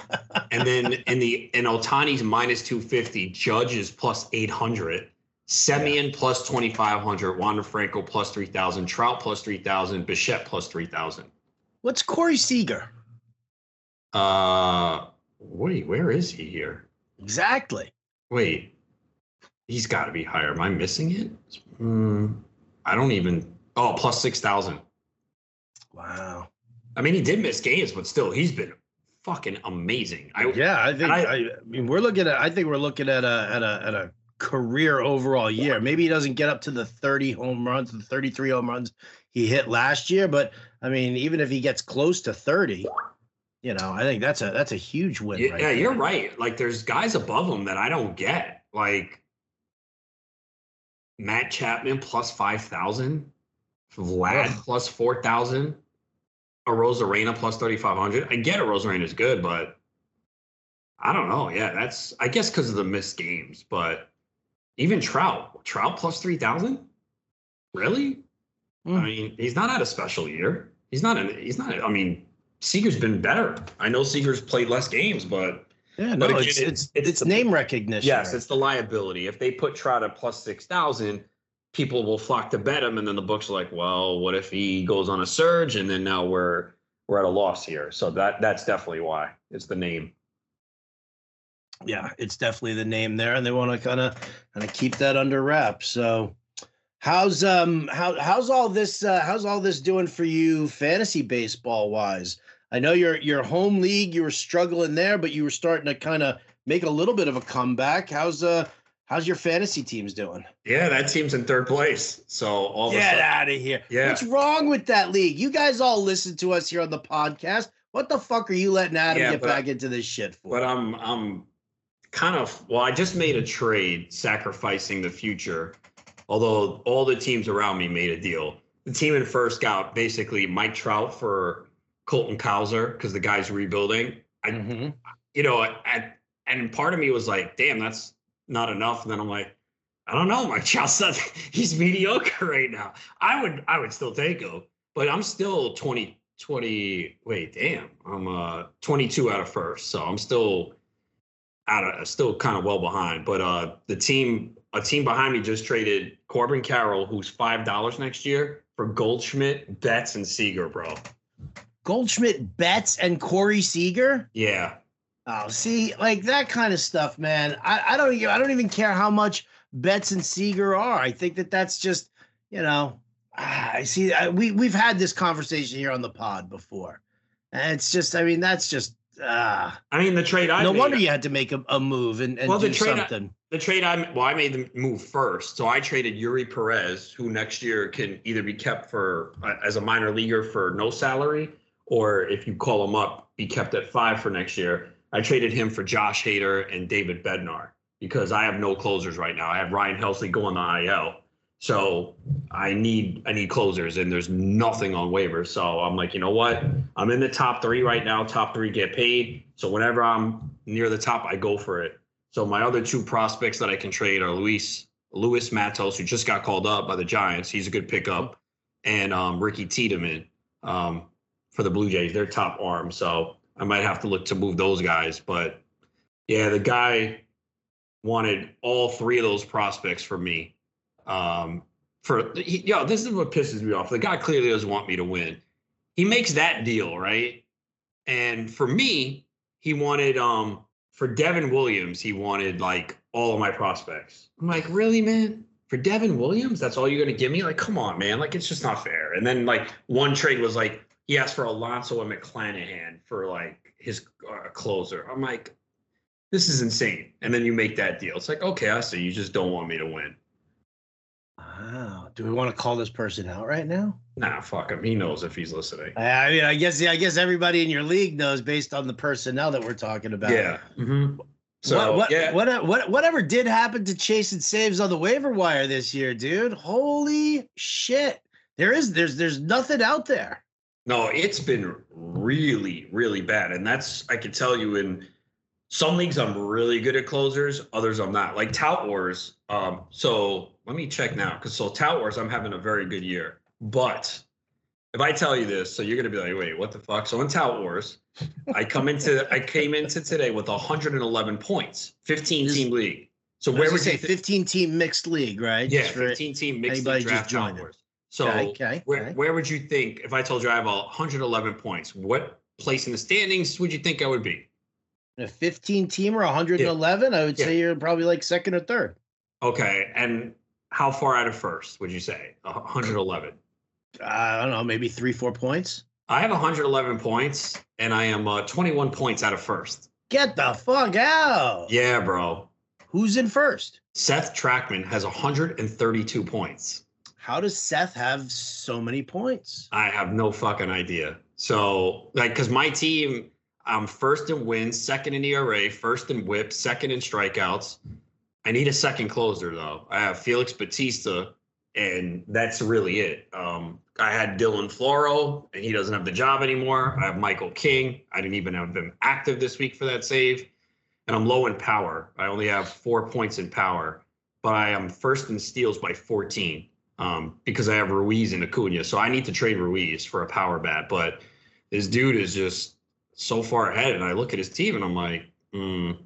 and then in the in Ohtani's minus 250, Judge is plus 800, Semien yeah. plus 2500, Wander Franco plus 3000, Trout plus 3000, Bichette plus 3000. What's Corey Seager? Uh wait, where is he here? Exactly. Wait, He's got to be higher. Am I missing it? Mm, I don't even. Oh, plus six thousand. Wow. I mean, he did miss games, but still, he's been fucking amazing. I, yeah, I think. I, I, mean, we're looking at. I think we're looking at a at a at a career overall year. Maybe he doesn't get up to the thirty home runs, the thirty three home runs he hit last year, but I mean, even if he gets close to thirty, you know, I think that's a that's a huge win. Yeah, right yeah you're right. Like, there's guys above him that I don't get. Like, Matt Chapman plus 5,000, Vlad plus 4,000, Arozarena plus 3,500. I get Arozarena is good, but I don't know. Yeah, that's, I guess, because of the missed games, but even Trout, Trout plus 3,000? Really? Mm. I mean, he's not had a special year. He's not, an, he's not, I mean, Seager's been better. I know Seager's played less games, but yeah, no, again, it's, it's, it's, it's, name recognition. Yes, right? it's the liability. If they put Trout at plus 6,000, people will flock to bet him. And then the books are like, well, what if he goes on a surge? And then now we're, we're at a loss here. So that that's definitely why it's the name. Yeah, it's definitely the name there. And they want to kind of kind of keep that under wraps. So how's um how how's all this uh how's all this doing for you fantasy baseball wise? I know your your home league, you were struggling there, but you were starting to kind of make a little bit of a comeback. How's uh how's your fantasy teams doing? Yeah, that team's in third place. So all get out of here. Yeah, what's wrong with that league? You guys all listen to us here on the podcast. What the fuck are you letting Adam yeah, get back I, into this shit for? But I'm I'm kind of well. I just made a trade, sacrificing the future. Although all the teams around me made a deal. The team in first got basically Mike Trout for Colton Cowser because the guy's rebuilding. I, mm-hmm. you know, and part of me was like, damn, that's not enough. And then I'm like, I don't know, Mike Chelsea, he's mediocre right now. I would, I would still take him, but I'm still 20, 20. Wait, damn, I'm uh 22 out of first, so I'm still out of, still kind of well behind. But uh, the team, a team behind me just traded Corbin Carroll, who's five dollars next year, for Goldschmidt, Betts, and Seager, bro. Goldschmidt, Betts, and Corey Seager. Yeah. Oh, see, like that kind of stuff, man. I, I don't, I don't even care how much Betts and Seager are. I think that that's just, you know, I see. I, we we've had this conversation here on the pod before, and it's just, I mean, that's just. Uh, I mean, the trade. I no made, wonder you had to make a, a move and, and well, do the trade something. I, the trade I well, I made the move first, so I traded Eury Perez, who next year can either be kept for uh, as a minor leaguer for no salary, or if you call him up, be kept at five for next year. I traded him for Josh Hader and David Bednar because I have no closers right now. I have Ryan Helsley going to IL. So I need I need closers and there's nothing on waivers. So I'm like, you know what? I'm in the top three right now. Top three get paid. So whenever I'm near the top, I go for it. So my other two prospects that I can trade are Luis Luis Matos, who just got called up by the Giants. He's a good pickup, and um, Ricky Tiedemann um, for the Blue Jays. Their top arm. So I might have to look to move those guys. But yeah, the guy wanted all three of those prospects for me. Um, for he, yo, this is what pisses me off. The guy clearly doesn't want me to win. He makes that deal, right? And for me, he wanted um for Devin Williams, he wanted like all of my prospects. I'm like, really, man? For Devin Williams, that's all you're gonna give me? Like, come on, man. Like, it's just not fair. And then like one trade was like, he asked for Alonso and McClanahan for like his uh, closer. I'm like, this is insane. And then you make that deal. It's like, okay, I see. You just don't want me to win. Wow. Do we want to call this person out right now? Nah, fuck him. He knows if he's listening. I mean, I guess yeah, I guess everybody in your league knows based on the personnel that we're talking about. Yeah. Mm-hmm. So what, what, yeah, what, what, whatever did happen to Chase and saves on the waiver wire this year, dude? Holy shit! There is, there's, there's nothing out there. No, it's been really, really bad, and that's I can tell you in some leagues I'm really good at closers, others I'm not. Like Tout Wars. Um, so let me check now, because so Tout Wars I'm having a very good year, but if I tell you this, so you're gonna be like, wait, what the fuck? So in Tout Wars, I come into I came into today with 111 points, 15 team league. So Where would would say 15 team mixed league, right? Yeah, Just 15 team mixed anybody league just draft Tout. Wars. So Okay, okay, where okay. where would you think if I told you I have 111 points? What place in the standings would you think I would be? a 15 team or 111, I would Yeah. say you're probably like second or third. Okay, and how far out of first would you say? 111. I don't know, maybe three, four points. I have 111 points, and I am uh, 21 points out of first. Get the fuck out. Yeah, bro. Who's in first? Seth Trackman has 132 points. How does Seth have so many points? I have no fucking idea. So, like, because my team, I'm first in wins, second in ERA, first in whip, second in strikeouts. I need a second closer, though. I have Felix Bautista, and that's really it. Um, I had Dylan Floro, and he doesn't have the job anymore. I have Michael King. I didn't even have him active this week for that save. And I'm low in power. I only have four points in power, but I am first in steals by 14 um, because I have Ruiz and Acuna. So I need to trade Ruiz for a power bat. But this dude is just so far ahead. And I look at his team and I'm like, mm,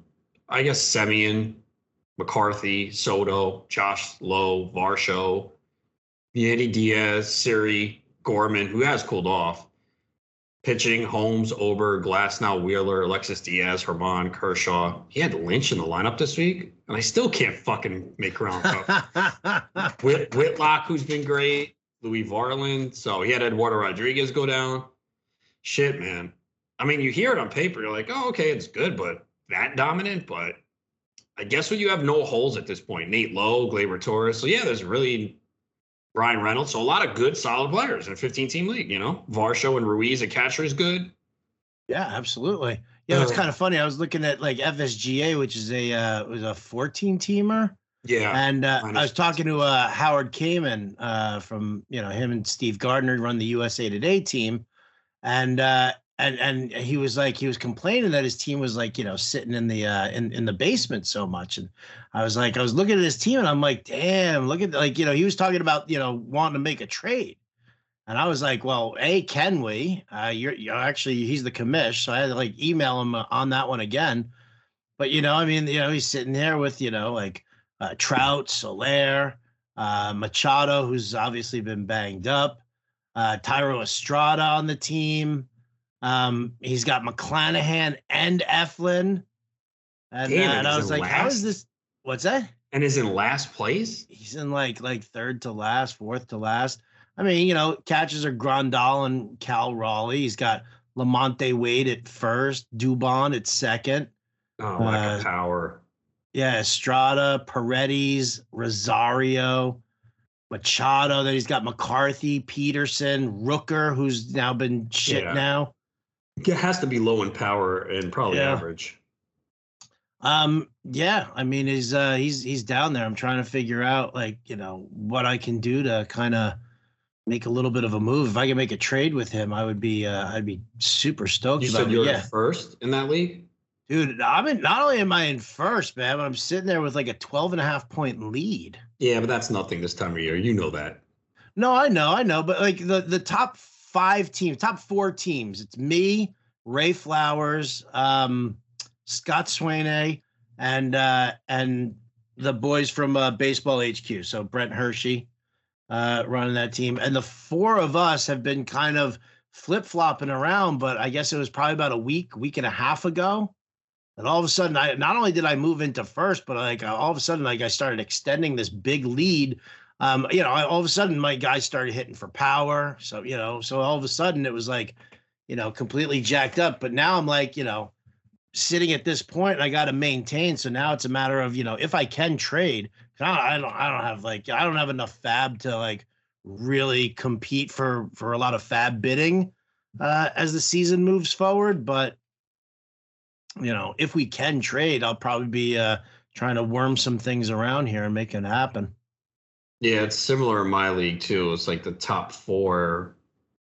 I guess Semien, McCarthy, Soto, Josh Lowe, Varsho, Yandy Diaz, Siri, Gorman, who has cooled off. Pitching, Holmes, Ober, Glasnow, Wheeler, Alexis Diaz, Herman, Kershaw. He had Lynch in the lineup this week, and I still can't fucking make ground. Whit, Whitlock, who's been great, Louie Varland. So he had Eduardo Rodriguez go down. Shit, man. I mean, you hear it on paper, you're like, oh, okay, it's good, but that dominant. But I guess when you have no holes at this point, Nate Lowe, Gleyber Torres. So yeah, there's really Bryan Reynolds. So a lot of good, solid players in a 15 team league, you know. Varsho and Ruiz, a catcher is good. yeah, absolutely. Yeah, it's Uh, kind of funny. I was looking at like FSGA, which is a uh, was a 14 teamer. Yeah. And uh, I was talking to uh, Howard Kamen uh, from you know him and Steve Gardner run the USA Today team, and uh, and and he was like he was complaining that his team was like you know sitting in the uh, in in the basement so much, and I was like I was looking at his team and I'm like damn look at like you know he was talking about you know wanting to make a trade, and I was like well a can we? Uh, you're, you're actually he's the commish so I had to like email him uh, on that one again, but you know I mean you know he's sitting there with you know like uh, Trout, Soler uh, Machado, who's obviously been banged up, uh, Thairo Estrada on the team. Um, he's got McClanahan and Eflin. And, Damn, uh, and I was like, how is this? What's that? and is in last place. He's in like like third to last, fourth to last. I mean, you know, catches are Grandal and Cal Raleigh. He's got LaMonte Wade at first, Dubon at second. Oh, lack of Uh, power. Yeah, Estrada, Paredes, Rosario, Machado. Then he's got McCarthy, Peterson, Rooker, who's now been shit Yeah. now. It has to be low in power and probably Yeah. average. Um, yeah, I mean, he's uh he's he's down there. I'm trying to figure out like, you know, what I can do to kind of make a little bit of a move. If I can make a trade with him, I would be uh I'd be super stoked You about said it. you were Yeah, first in that league. Dude, I'm in, not only am I in first, man, but I'm sitting there with like a 12 and a half point lead. Yeah, but that's nothing this time of year. You know that. No, I know, I know, but like the the top five teams, top four teams, it's me, Ray Flowers, um, Scott Swanay, and uh, and the boys from uh, Baseball HQ. So Brent Hershey uh, running that team, and the four of us have been kind of flip flopping around. But I guess it was probably about a week, week and a half ago. And all of a sudden, I not only did I move into first, but like all of a sudden, like I started extending this big lead um, you know, all of a sudden my guys started hitting for power. So, you know, so all of a sudden it was like, you know, completely jacked up. But now I'm like, you know, sitting at this point, I got to maintain. So now it's a matter of, you know, if I can trade, I don't, I don't have like, I don't have enough fab to like really compete for, for a lot of fab bidding uh, as the season moves forward. But, you know, if we can trade, I'll probably be uh, trying to worm some things around here and make it happen. Yeah, it's similar in my league too. It's like the top four,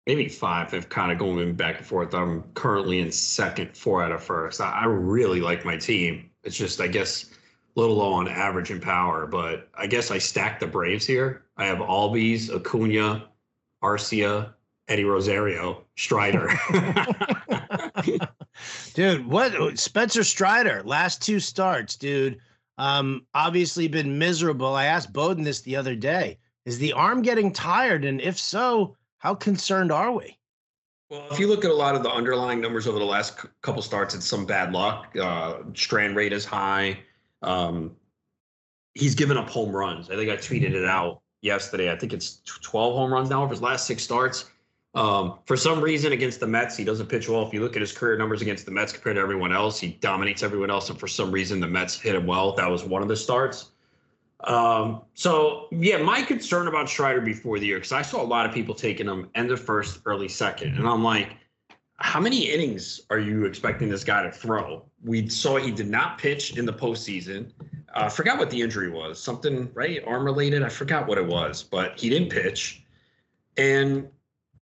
maybe five, have kind of going back and forth. I'm currently in second, four out of first. I, I really like my team. It's just, I guess, a little low on average in power, but I guess I stacked the Braves here. I have Albies, Acuna, Arcia, Eddie Rosario, Strider. dude, what Spencer Strider, last two starts, dude. Um, obviously been miserable. I asked Bowden this the other day. Is the arm getting tired? And if so, how concerned are we? Well, if you look at a lot of the underlying numbers over the last couple starts, it's some bad luck. Uh, strand rate is high. Um, he's given up home runs. I think I tweeted it out yesterday. I think it's 12 home runs now over his last six starts. Um, for some reason, against the Mets, he doesn't pitch well. If you look at his career numbers against the Mets compared to everyone else, he dominates everyone else. And for some reason, the Mets hit him well. That was one of the starts. Um, so yeah, my concern about Strider before the year, because I saw a lot of people taking him end of first, early second, and I'm like, how many innings are you expecting this guy to throw? We saw he did not pitch in the postseason. I uh, forgot what the injury was. Something right, arm related. I forgot what it was, but he didn't pitch. And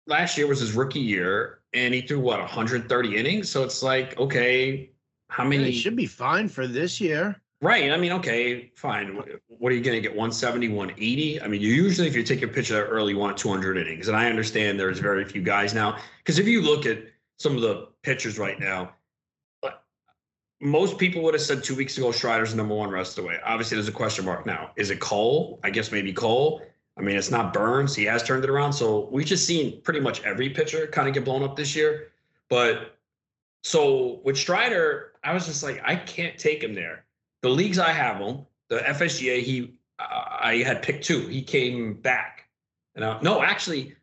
last year was his rookie year, and he threw what 130 innings. So it's like, okay, how many? Yeah, he should be fine for this year. Right. I mean, okay, fine. What are you going to get? 170, 180? I mean, you usually, if you take a pitcher that early, you want 200 innings. And I understand there's very few guys now. Because if you look at some of the pitchers right now, most people would have said two weeks ago Strider's number one rest away. Obviously, there's a question mark now. Is it Cole? I guess maybe Cole. I mean, it's not Burnes. He has turned it around. So we've just seen pretty much every pitcher kind of get blown up this year. But so with Strider, I was just like, I can't take him there. The leagues I have him, the FSGA, he I had picked two. He came back. And I, no, actually,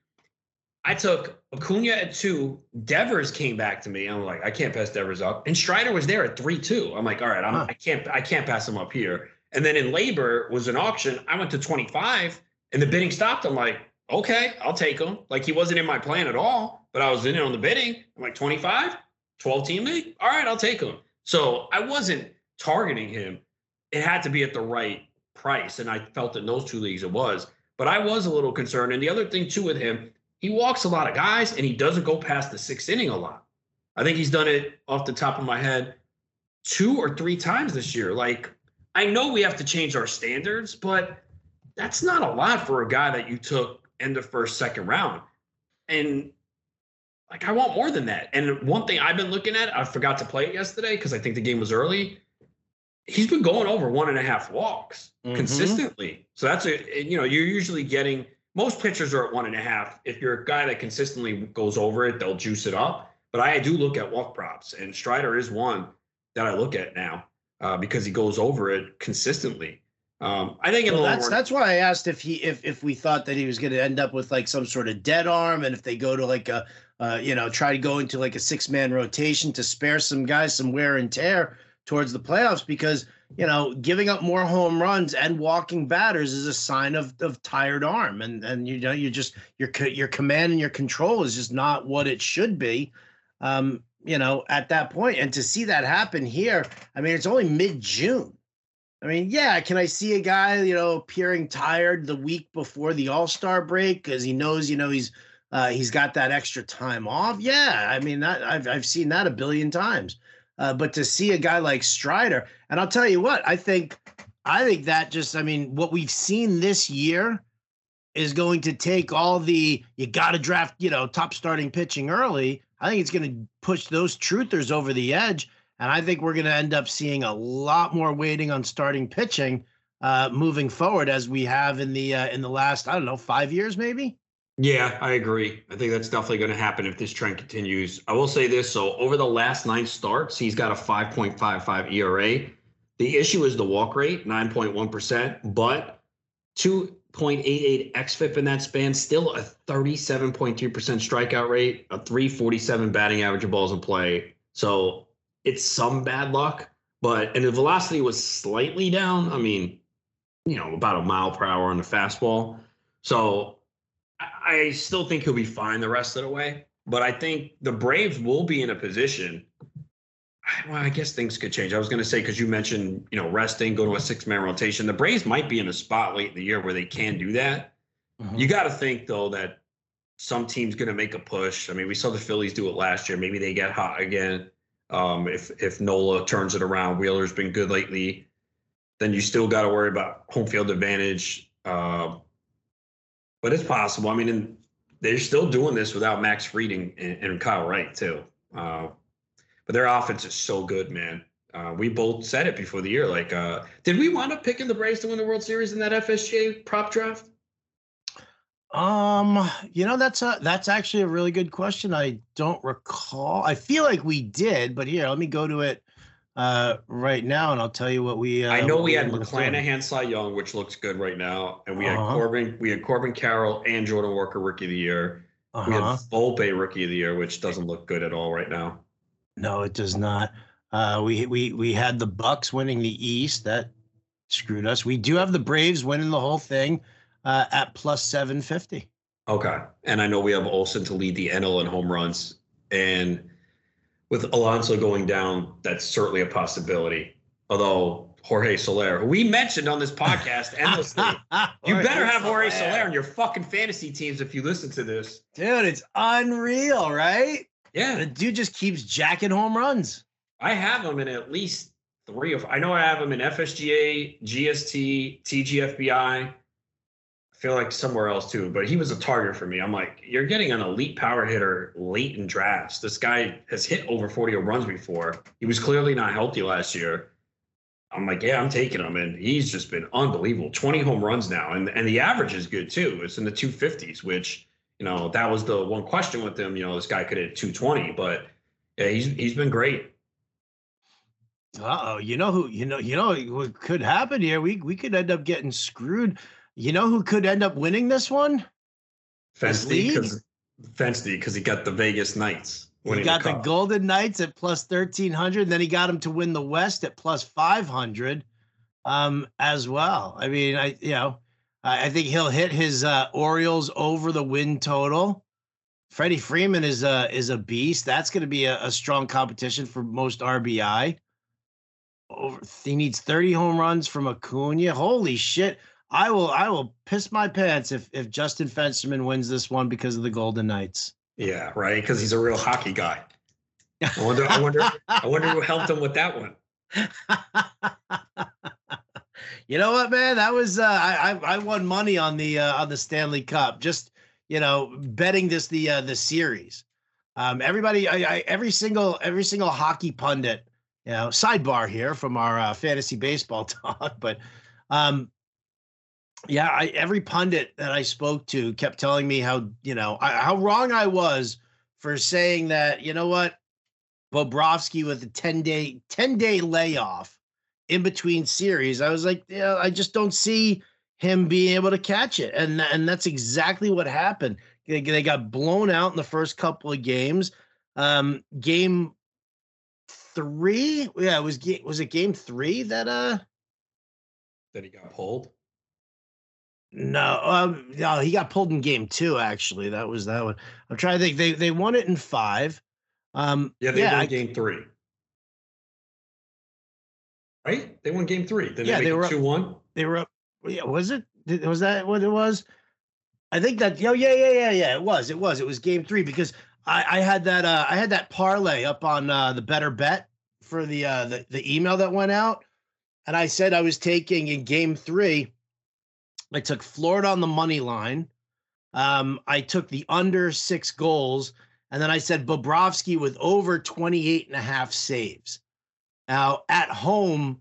I took Acuna at two. Devers came back to me. I'm like, I can't pass Devers up. And Strider was there at three two. I'm like, all right, I'm, huh. I can't I can't pass him up here. And then in LABR was an auction. I went to 25 and the bidding stopped. I'm like, okay, I'll take him. Like he wasn't in my plan at all, but I was in it on the bidding. I'm like 25, 12 team league. All right, I'll take him. So I wasn't targeting him. It had to be at the right price. And I felt in those two leagues it was. But I was a little concerned. And the other thing too with him, he walks a lot of guys and he doesn't go past the sixth inning a lot. I think he's done it off the top of my head two or three times this year. Like I know we have to change our standards, but that's not a lot for a guy that you took in the first, second round. And like I want more than that. And one thing I've been looking at, I forgot to play it yesterday because I think the game was early. He's been going over one and a half walks mm-hmm. consistently. So that's a you know, you're usually getting most pitchers are at one and a half. If you're a guy that consistently goes over it, they'll juice it up. But I do look at walk props, and Strider is one that I look at now uh, because he goes over it consistently. Um, I think well, that's that's why I asked if he if if we thought that he was going to end up with like some sort of dead arm, and if they go to like a uh, you know try to go into like a six man rotation to spare some guys some wear and tear towards the playoffs because you know giving up more home runs and walking batters is a sign of of tired arm and and you know you just your your command and your control is just not what it should be. Um you know at that point and to see that happen here i mean it's only mid june I mean, yeah, can I see a guy, you know, appearing tired the week before the All Star break because he knows, you know, he's uh, he's got that extra time off? Yeah, I mean, that I've I've seen that a billion times. Uh, but to see a guy like Strider, and I'll tell you what, I think, I think that just, I mean, what we've seen this year is going to take all the you got to draft, you know, top starting pitching early. I think it's going to push those truthers over the edge, and I think we're going to end up seeing a lot more waiting on starting pitching uh, moving forward as we have in the uh, in the last I don't know five years maybe. Yeah, I agree. I think that's definitely going to happen if this trend continues. I will say this: so over the last nine starts, he's got a 5.55 ERA. The issue is the walk rate, 9.1 percent, but 2.88 xFIP in that span, still a 37.2 percent strikeout rate, a 347 batting average of balls in play. So it's some bad luck, but and the velocity was slightly down. I mean, you know, about a mile per hour on the fastball. So I still think he'll be fine the rest of the way. But I think the Braves will be in a position. Well, I guess things could change. I was going to say because you mentioned, you know, resting, go to a six-man rotation. The Braves might be in a spot late in the year where they can do that. Mm-hmm. You got to think though that some team's going to make a push. I mean, we saw the Phillies do it last year. Maybe they get hot again. Um, if if Nola turns it around, Wheeler's been good lately. Then you still got to worry about home field advantage. Uh, but it's possible. I mean, they're still doing this without Max Reading and, and Kyle Wright too. Uh, but their offense is so good, man. Uh, we both said it before the year. Like, uh, did we wind up picking the Braves to win the World Series in that FSJ prop draft? Um, you know that's a that's actually a really good question. I don't recall. I feel like we did, but here, let me go to it uh, right now, and I'll tell you what we. Uh, I know we, we had McClanahan, Cy Young, which looks good right now, and we uh-huh. had Corbin, we had Corbin Carroll and Jordan Walker Rookie of the Year. Uh-huh. We had uh-huh. Volpe Rookie of the Year, which doesn't look good at all right now. No, it does not. Uh, we we we had the Bucks winning the East. That screwed us. We do have the Braves winning the whole thing uh, at plus seven fifty. Okay, and I know we have Olson to lead the NL in home runs, and with Alonso going down, that's certainly a possibility. Although Jorge Soler, who we mentioned on this podcast endlessly, you better have Jorge Soler on your fucking fantasy teams if you listen to this. Dude, it's unreal, right? Yeah. The dude just keeps jacking home runs. I have him in at least three of I know I have him in FSGA, GST, TGFBI feel like somewhere else too, but he was a target for me. I'm like, you're getting an elite power hitter late in drafts. This guy has hit over 40 runs before. He was clearly not healthy last year. I'm like, yeah, I'm taking him, and he's just been unbelievable. 20 home runs now, and and the average is good too. It's in the 250s, which you know that was the one question with him. You know, this guy could hit 220, but yeah, he's he's been great. Uh oh, you know who you know you know what could happen here? We we could end up getting screwed you know who could end up winning this one? Fensty, because Fensty, because he got the Vegas Knights. He got the, the, Golden Knights at plus thirteen hundred. Then he got him to win the West at plus five hundred, um, as well. I mean, I you know, I, I think he'll hit his uh, Orioles over the win total. Freddie Freeman is a is a beast. That's going to be a, a strong competition for most RBI. Over, he needs 30 home runs from Acuna. Holy shit. I will I will piss my pants if if Justin Fensterman wins this one because of the Golden Knights. Yeah, right. Because he's a real hockey guy. I wonder. I wonder. I wonder who helped him with that one. you know what, man? That was uh, I I won money on the uh, on the Stanley Cup. Just you know, betting this the uh, the series. Um, everybody, I, I, every single every single hockey pundit, you know, sidebar here from our uh, fantasy baseball talk, but um, yeah, I, every pundit that I spoke to kept telling me how you know I, how wrong I was for saying that you know what Bobrovsky with a ten day ten day layoff in between series. I was like, yeah, I just don't see him being able to catch it, and and that's exactly what happened. They, they got blown out in the first couple of games. Um, game three, yeah, it was was it game three that uh that he got pulled. No, um, no, he got pulled in game two. Actually, that was that one. I'm trying to think. They they won it in five. Um, yeah, they yeah, won I, game three. Right? They won game three. Then yeah, they, they were two one. They were up. Yeah, was it? Was that what it was? I think that. Oh yeah, yeah, yeah, yeah. It was. It was. It was game three because I I had that uh I had that parlay up on uh the better bet for the uh the, the email that went out, and I said I was taking in game three. I took Florida on the money line. Um, I took the under six goals, and then I said Bobrovsky with over 28 and a half saves. Now at home,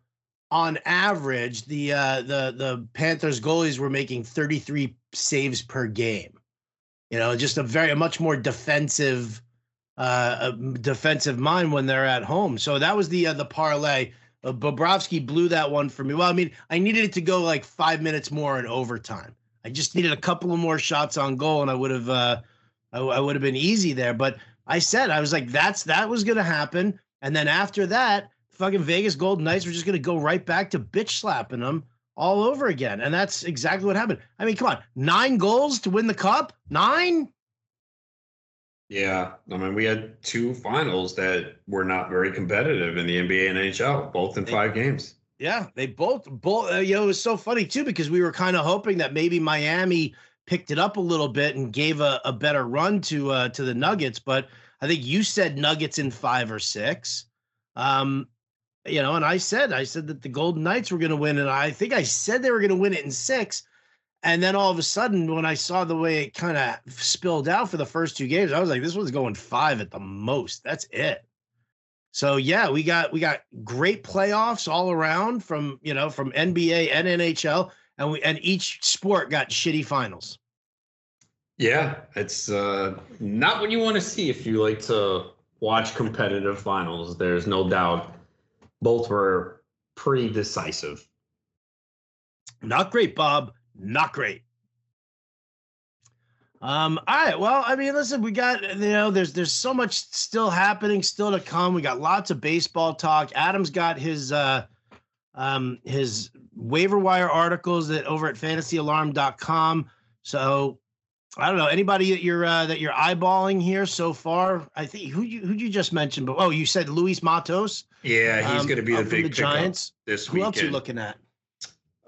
on average, the uh the the Panthers goalies were making 33 saves per game. You know, just a very a much more defensive uh defensive mind when they're at home. So that was the uh, the parlay. Uh, Bobrovsky blew that one for me. Well, I mean, I needed it to go like five minutes more in overtime. I just needed a couple of more shots on goal, and I would have, uh, I, I would have been easy there. But I said I was like, that's that was going to happen, and then after that, fucking Vegas Golden Knights were just going to go right back to bitch slapping them all over again, and that's exactly what happened. I mean, come on, nine goals to win the cup, nine. Yeah, I mean, we had two finals that were not very competitive in the NBA and NHL, both in five games. Yeah, they both both. Uh, you know, it was so funny too because we were kind of hoping that maybe Miami picked it up a little bit and gave a, a better run to uh, to the Nuggets. But I think you said Nuggets in five or six. Um, you know, and I said I said that the Golden Knights were going to win, and I think I said they were going to win it in six. And then all of a sudden, when I saw the way it kind of spilled out for the first two games, I was like, this one's going five at the most. That's it. So yeah, we got we got great playoffs all around from you know from NBA and NHL, and we and each sport got shitty finals. Yeah, it's uh, not what you want to see if you like to watch competitive finals. There's no doubt both were pretty decisive. Not great, Bob. Not great. Um, all right. Well, I mean, listen, we got you know, there's there's so much still happening, still to come. We got lots of baseball talk. Adam's got his uh um his waiver wire articles that over at fantasyalarm.com. So I don't know anybody that you're uh, that you're eyeballing here so far. I think who you who you just mentioned, but oh, you said Luis Matos. Yeah, he's um, going to be the big the Giants this week. Who else are you looking at?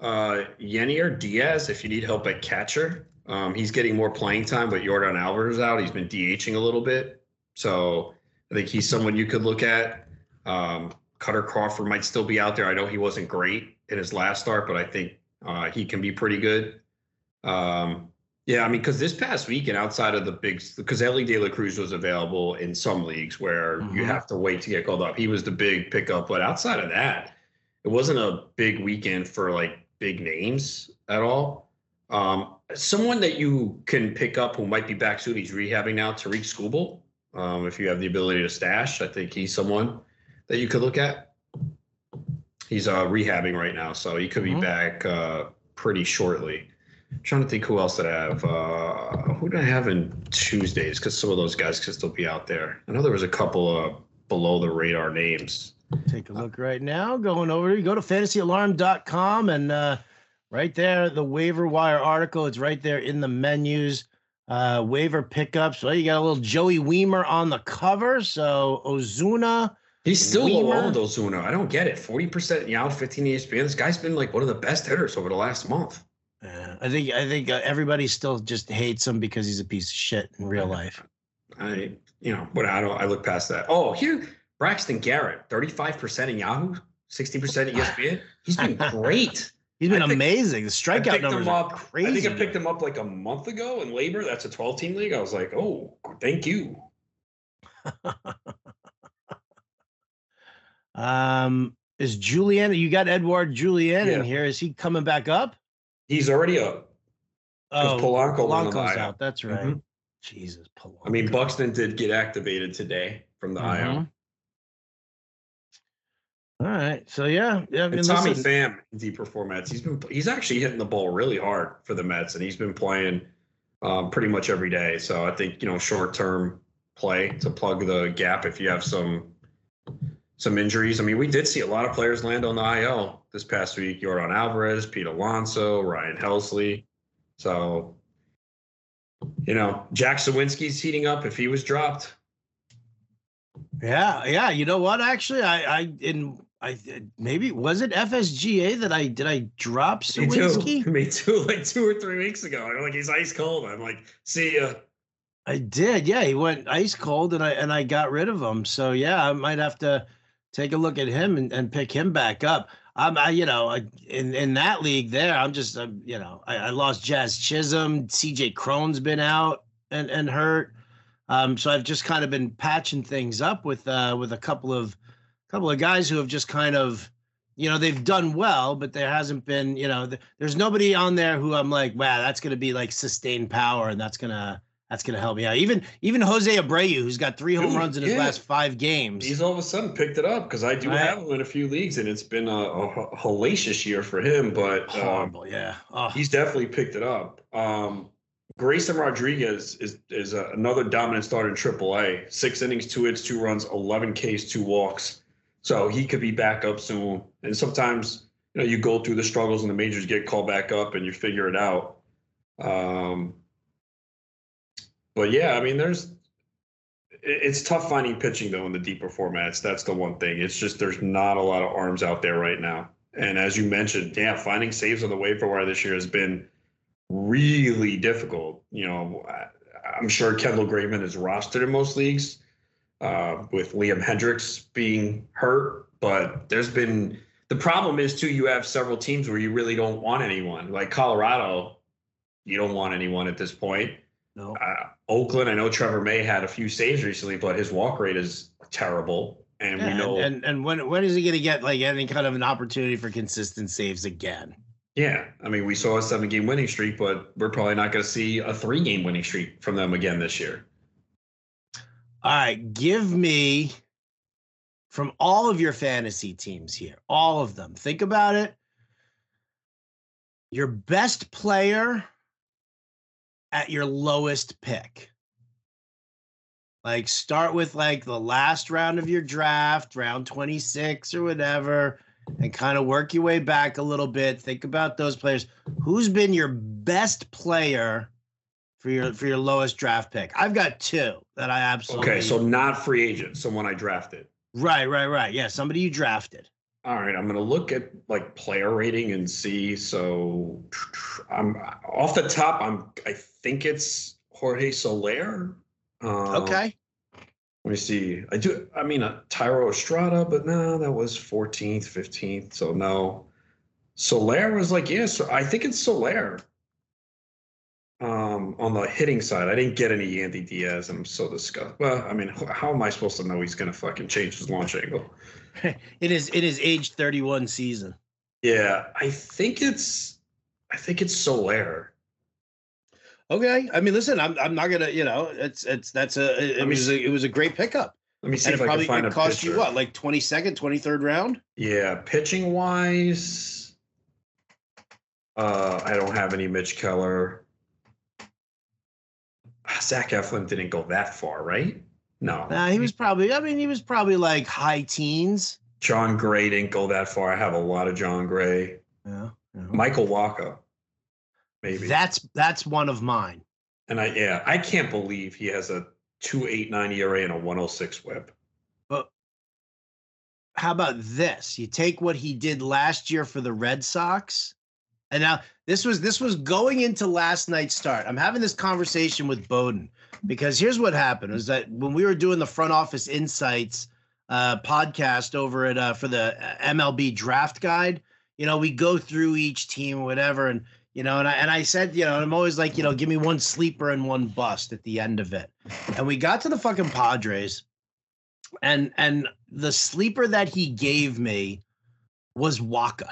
Uh, Yainer Diaz, if you need help at catcher, um, he's getting more playing time, but Yordan Alvarez out. He's been DHing a little bit, so I think he's someone you could look at. Um, Kutter Crawford might still be out there. I know he wasn't great in his last start, but I think uh, he can be pretty good. Um, yeah, I mean, because this past weekend, outside of the big, because Elly De La Cruz was available in some leagues where mm-hmm. you have to wait to get called up. He was the big pickup, but outside of that, it wasn't a big weekend for like big names at all. Um, someone that you can pick up who might be back soon. He's rehabbing now, Tarik Skubal. Um, if you have the ability to stash, I think he's someone that you could look at. He's uh, rehabbing right now, so he could be mm-hmm. back uh, pretty shortly. I'm trying to think who else did I have. Uh, who did I have in Tuesdays? Because some of those guys could still be out there. I know there was a couple of below the radar names. Take a look right now. Going over, you go to fantasyalarm.com and uh, right there, the waiver wire article. It's right there in the menus. Uh, waiver pickups. Well, you got a little Joey Wiemer on the cover. So Ozuna. He's still Wiemer. low owned, Ozuna. I don't get it. 40% Yahoo, 15 ESPN. This guy's been like one of the best hitters over the last month. Uh, I think I think uh, everybody still just hates him because he's a piece of shit in real life. I you know, but I don't I look past that. Oh, here Braxton Garrett, 35% in Yahoo, 60% in ESPN. He's been great. He's been amazing. The strikeout numbers are crazy. I think I picked him up like a month ago in LABR. That's a 12 team league. I was like, oh, thank you. um, is Julien? You got Edouard Julien yeah. in here. Is he coming back up? He's already up. Oh, Polanco Polanco's out. That's right. Mm-hmm. Jesus, Polanco. I mean, Buxton did get activated today from the mm-hmm. IO. All right. So yeah, yeah. I mean, and Tommy listen. Pham deeper formats. He's been he's actually hitting the ball really hard for the Mets, and he's been playing um, pretty much every day. So I think you know short term play to plug the gap if you have some some injuries. I mean, we did see a lot of players land on the IL this past week. Yordan Alvarez, Pete Alonso, Ryan Helsley. So you know, Jack Suwinski's heating up if he was dropped. Yeah, yeah. You know what? Actually, I, I in I maybe was it FSGA that I did I drop Suwinski? Me too. Me too. Like two or three weeks ago. I'm like he's ice cold. I'm like, see ya. I did. Yeah, he went ice cold, and I and I got rid of him. So yeah, I might have to take a look at him and, and pick him back up. I'm, I, you know, in in that league there, I'm just, uh, you know, I, I, lost Jazz Chisholm, C.J. Cron's been out and and hurt, um, so I've just kind of been patching things up with uh with a couple of couple of guys who have just kind of, you know, they've done well, but there hasn't been, you know, th- there's nobody on there who I'm like, wow, that's going to be like sustained power, and that's gonna that's going to help me out. Even even Jose Abreu, who's got three home runs in his yeah. last five games, he's all of a sudden picked it up because I do right. have him in a few leagues, and it's been a, a hellacious year for him. But um, horrible, um, yeah, oh. he's definitely picked it up. Um, Grayson Rodriguez is is a, another dominant starter in AAA. Six innings, two hits, two runs, eleven Ks, two walks. So he could be back up soon. And sometimes you know you go through the struggles in the majors, get called back up, and you figure it out. Um, but yeah, I mean, there's it's tough finding pitching though in the deeper formats. That's the one thing. It's just there's not a lot of arms out there right now. And as you mentioned, yeah, finding saves on the waiver wire this year has been really difficult. You know, I'm sure Kendall Graveman is rostered in most leagues, uh, with Liam Hendriks being hurt. But there's been the problem is too. You have several teams where you really don't want anyone. Like Colorado, you don't want anyone at this point. No. Uh, Oakland, I know Trevor May had a few saves recently, but his walk rate is terrible. And yeah, we know and, and when when is he gonna get like any kind of an opportunity for consistent saves again? Yeah. I mean, we saw a seven game winning streak, but we're probably not gonna see a three game winning streak from them again this year. All right, give me from all of your fantasy teams here, all of them. Think about it. Your best player at your lowest pick. Like start with like the last round of your draft, round 26 or whatever, and kind of work your way back a little bit. Think about those players. Who's been your best player for your for your lowest draft pick? I've got two that I absolutely Okay, so not free agent, someone I drafted. Right, right, right. Yeah, somebody you drafted. All right, I'm gonna look at like player rating and see. So I'm off the top. I'm I think it's Jorge Soler. Uh, okay. Let me see. I do. I mean, uh, Thairo Estrada, but no, that was 14th, 15th. So no. Soler was like, yeah. So I think it's Soler. Um, on the hitting side, I didn't get any Yandy Diaz. I'm so disgusted. Well, I mean, how am I supposed to know he's gonna fucking change his launch angle? it is it is age 31 season. Yeah, I think it's I think it's Soler. Okay. I mean, listen, I'm I'm not gonna, you know, it's it's that's a it, was a it was a great pickup. Let me see and if it probably I can find cost you what, like 22nd, 23rd round? Yeah, pitching wise. Uh, I don't have any Mitch Keller. Ah, Zach Eflin didn't go that far, right? No. Nah, he was probably. I mean, he was probably like high teens. Jon Gray didn't go that far. I have a lot of Jon Gray. Yeah. yeah. Michael Wacha, maybe. That's that's one of mine. And I yeah, I can't believe he has a two eight nine ERA and a one oh six WHIP. But how about this? You take what he did last year for the Red Sox, and now this was this was going into last night's start. I'm having this conversation with Bowden because here's what happened: is that when we were doing the front office insights uh, podcast over at uh, for the uh, MLB Draft Guide, you know, we go through each team, whatever, and you know, and I and I said, you know, I'm always like, you know, give me one sleeper and one bust at the end of it, and we got to the fucking Padres, and and the sleeper that he gave me was Wacha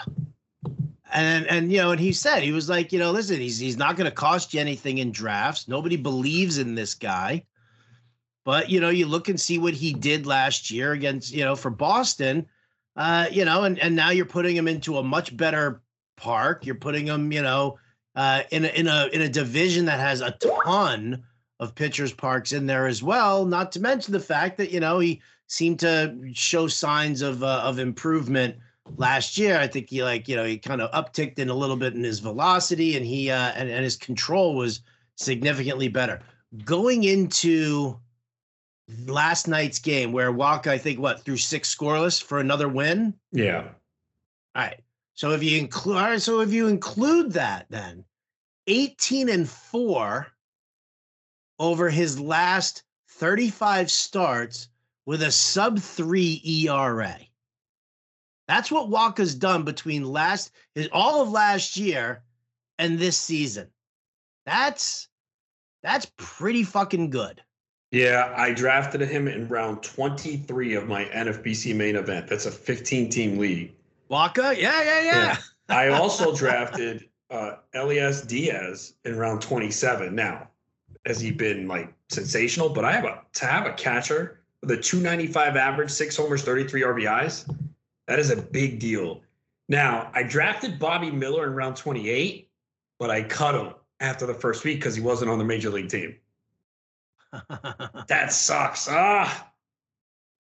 and and you know, and he said he was like, you know, listen, he's he's not going to cost you anything in drafts. Nobody believes in this guy, but you know, you look and see what he did last year against, you know, for Boston, uh, you know, and and now you're putting him into a much better park. You're putting him, you know, uh, in a in a in a division that has a ton of pitchers parks in there as well. Not to mention the fact that you know he seemed to show signs of uh, of improvement last year. I think he like, you know, he kind of upticked in a little bit in his velocity and he uh and, and his control was significantly better. Going into last night's game where Wacha, I think what, threw six scoreless for another win? Yeah. All right. So if you include right, so if you include that then 18 and 4 over his last 35 starts with a sub 3 ERA. That's what Wacha's done between last all of last year and this season. That's that's pretty fucking good. Yeah, I drafted him in round 23 of my NFBC main event. That's a 15 team league. Walker? Yeah, yeah, yeah. yeah. I also drafted uh, Elias Diaz in round 27. Now, has he been like sensational? But I have a to have a catcher with a 295 average, six homers, 33 RBIs. That is a big deal. Now, I drafted Bobby Miller in round 28, but I cut him after the first week because he wasn't on the major league team. that sucks. Ah,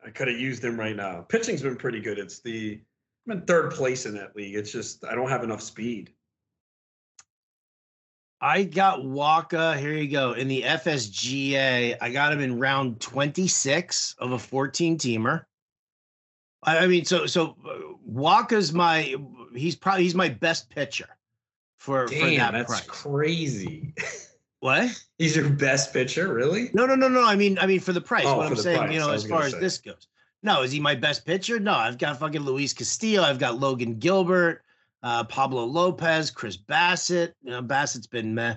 I could have used him right now. Pitching's been pretty good. It's the I'm in third place in that league. It's just I don't have enough speed. I got Wacha. Here you go. In the FSGA, I got him in round 26 of a 14 teamer. I mean, so so uh, Wacha's my he's probably he's my best pitcher for, Damn, for that that's price. crazy. What? He's your best pitcher, really? No, no, no, no. I mean, I mean for the price. Oh, what I'm saying, price. you know, as far gonna as say. this goes. No, is he my best pitcher? No, I've got fucking Luis Castillo. I've got Logan Gilbert, uh, Pablo Lopez, Chris Bassitt. You know, Bassitt's been meh.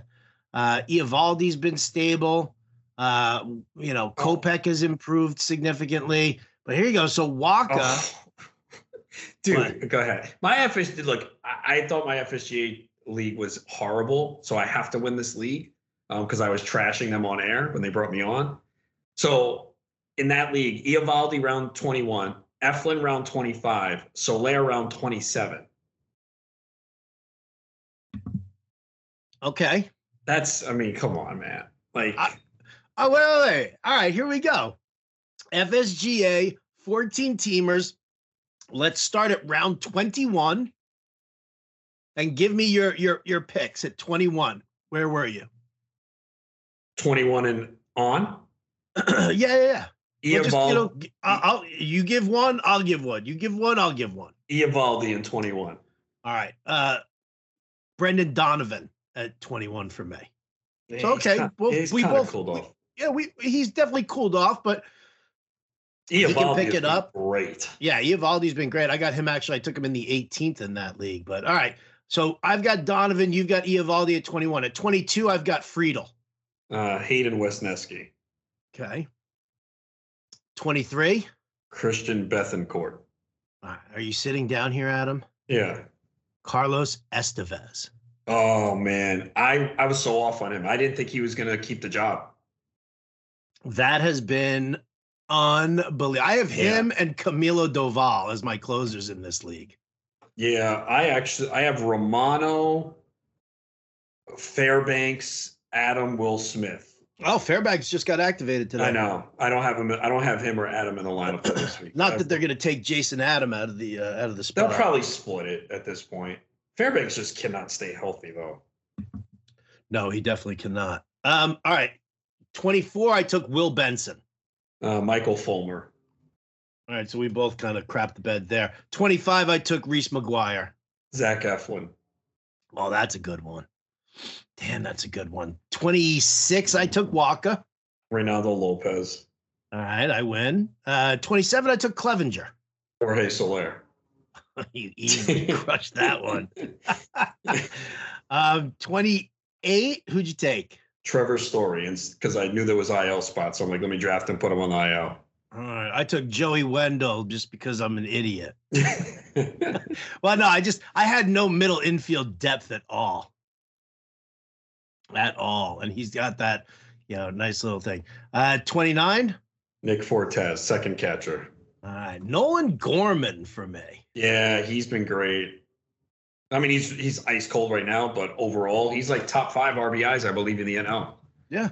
Uh, Eovaldi's been stable. Uh, you know, Oh. Kopech has improved significantly. But here you go. So Wacha, Oh. Dude, What? go ahead. My FSG, look, I, I thought my FSGA league was horrible, so I have to win this league um, because I was trashing them on air when they brought me on. So in that league, Eovaldi round 21, Eflin round 25, Soler round 27. okay. That's, I mean, come on, man. Like, I- Oh, wait, wait, wait. All right, here we go. FSGA 14 teamers. Let's start at round 21 and give me your your your picks at 21. Where were you? 21 and on. yeah, yeah, yeah. Well, just, you know, I'll, I'll- you give one, I'll give one. You give one, I'll give one. Eovaldi and 21. All right. Uh Brendan Donovan at 21 for me. Yeah, So, okay, well, we both- cooled we- Yeah, we he's definitely cooled off, but can pick it up. Great. Yeah, Eovaldi's been great. I got him actually. I took him in the 18th in that league. But all right. So I've got Donovan. You've got Eovaldi at 21. At 22, I've got Friedl. Uh, Hayden Wesneski, Okay. 23. Christian Bethancourt. Right, Are you sitting down here, Adam? Yeah. Carlos Estevez. Oh man, I I was so off on him. I didn't think he was gonna keep the job. That has been unbelievable. I have Yeah. him and Camilo Doval as my closers in this league. Yeah, I actually I have Romano, Fairbanks, Adam, Will Smith. Oh, Fairbanks just got activated today. I know. I don't have him. I don't have him or Adam in the lineup for this week. Not I- that they're going to take Jason Adam out of the uh, out of the spot. they'll probably split it at this point. Fairbanks just cannot stay healthy though. No, he definitely cannot. Um, all right. 24, I took Will Benson. Uh, Michael Fulmer. All right, so we both kind of crapped the bed there. 25, I took Reese McGuire. Zach Eflin. Oh, that's a good one. Damn, that's a good one. 26, I took Wacha. Reynaldo Lopez. All right, I win. Uh, 27, I took Clevenger. Jorge Soler. you easily crushed that one. um, 28, who'd you take? Trevor Story, and because I knew there was IL spots, so I'm like, let me draft and put him on the IL. All right, I took Joey Wendle just because I'm an idiot. Well, no, I just I had no middle infield depth at all. At all. And he's got that, you know, nice little thing. Uh 29. Nick Fortes, second catcher. All right. Nolan Gorman for me. Yeah, he's been great. I mean, he's he's ice cold right now, but overall, he's like top five RBIs, I believe, in the NL. Yeah,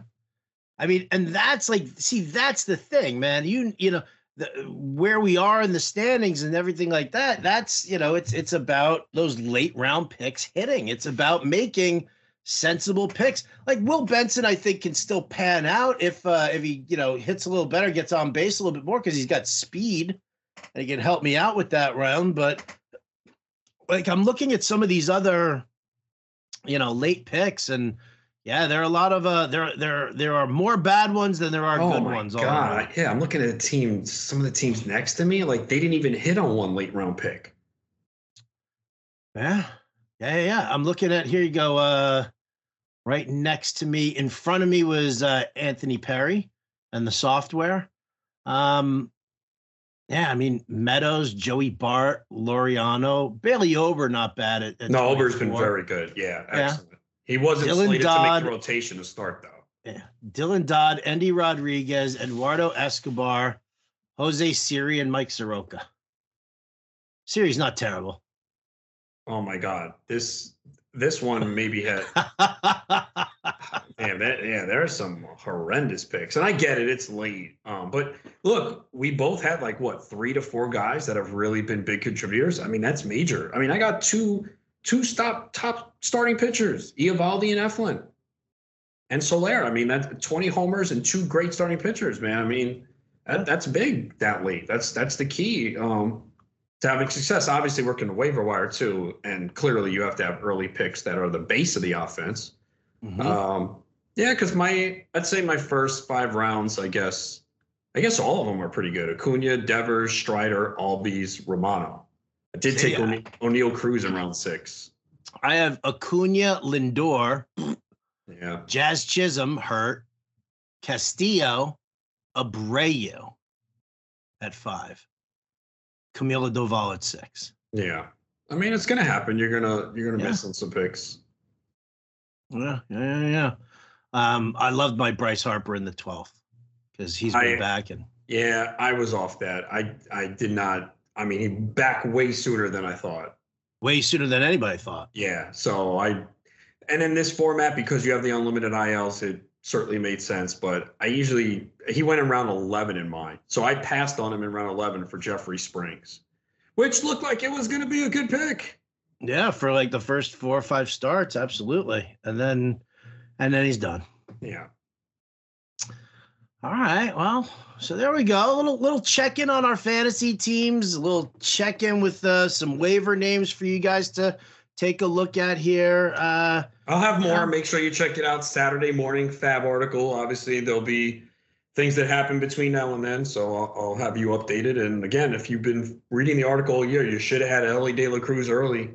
I mean, and that's like, see, that's the thing, man. You, you know, the, where we are in the standings and everything like that. That's, you know, it's it's about those late round picks hitting. It's about making sensible picks. Like Will Benson, I think can still pan out if uh if he, you know, hits a little better, gets on base a little bit more because he's got speed and he can help me out with that round. But like I'm looking at some of these other, you know, late picks and yeah, there are a lot of uh there there there are more bad ones than there are oh good my ones god! Yeah, I'm looking at the team. Some of the teams next to me, like they didn't even hit on one late round pick. Yeah. Yeah, yeah, yeah. I'm looking at here you go. Uh right next to me, in front of me was uh Anthony Perry and the software. Um yeah, I mean Meadows, Joey Bart, Laureano, Bailey Ober, not bad at, at No, Ober's been very good. Yeah, Yeah. excellent. He wasn't Dylan slated to Dodd. make the rotation to start though. Yeah. Dylan Dodd, Andy Rodriguez, Eduardo Escobar, Jose Siri, and Mike Soroka. Siri's not terrible. Oh my God, this this one maybe had Man, that, yeah, there are some horrendous picks, and I get it; it's late. Um, but look, we both had like what three to four guys that have really been big contributors. I mean, that's major. I mean, I got two two stop top starting pitchers, Eovaldi and Eflin, and Soler. I mean, that's twenty homers and two great starting pitchers, man. I mean, that, that's big that late. That's that's the key um, to having success. Obviously, working the waiver wire too, and clearly you have to have early picks that are the base of the offense. Mhm. Um, yeah, because my I'd say my first five rounds, I guess, I guess all of them are pretty good. Acuna, Devers, Strider, Albies, Romano. I did take O'Ne- Oneil Cruz in round six. I have Acuna, Lindor, Yeah, Jazz Chisholm hurt, Castillo, Abreu at five, Camilo Doval at six. yeah. I mean, it's gonna happen. You're gonna you're gonna Yeah. miss on some picks. Yeah, yeah, yeah, yeah. Um, I loved my Bryce Harper in the twelfth because he's been I- back and Yeah, I was off that. I I did not. I mean, he back way sooner than I thought. way sooner than anybody thought. Yeah. So I, and in this format, because you have the unlimited ILs, it certainly made sense. But I usually, he went in round 11 in mine. So I passed on him in round 11 for Jeffrey Springs, which looked like it was going to be a good pick. Yeah, for like the first four or five starts, absolutely, and then and then he's done. Yeah. All right. Well, so there we go. A little little check in on our fantasy teams. A little check in with uh, some waiver names for you guys to take a look at here. Uh, I'll have more. Yeah. Make sure you check it out Saturday morning, Fab article. Obviously, there'll be things that happen between now and then. So I'll, I'll have you updated. And again, if you've been reading the article all year, you should have had Elly De La Cruz early.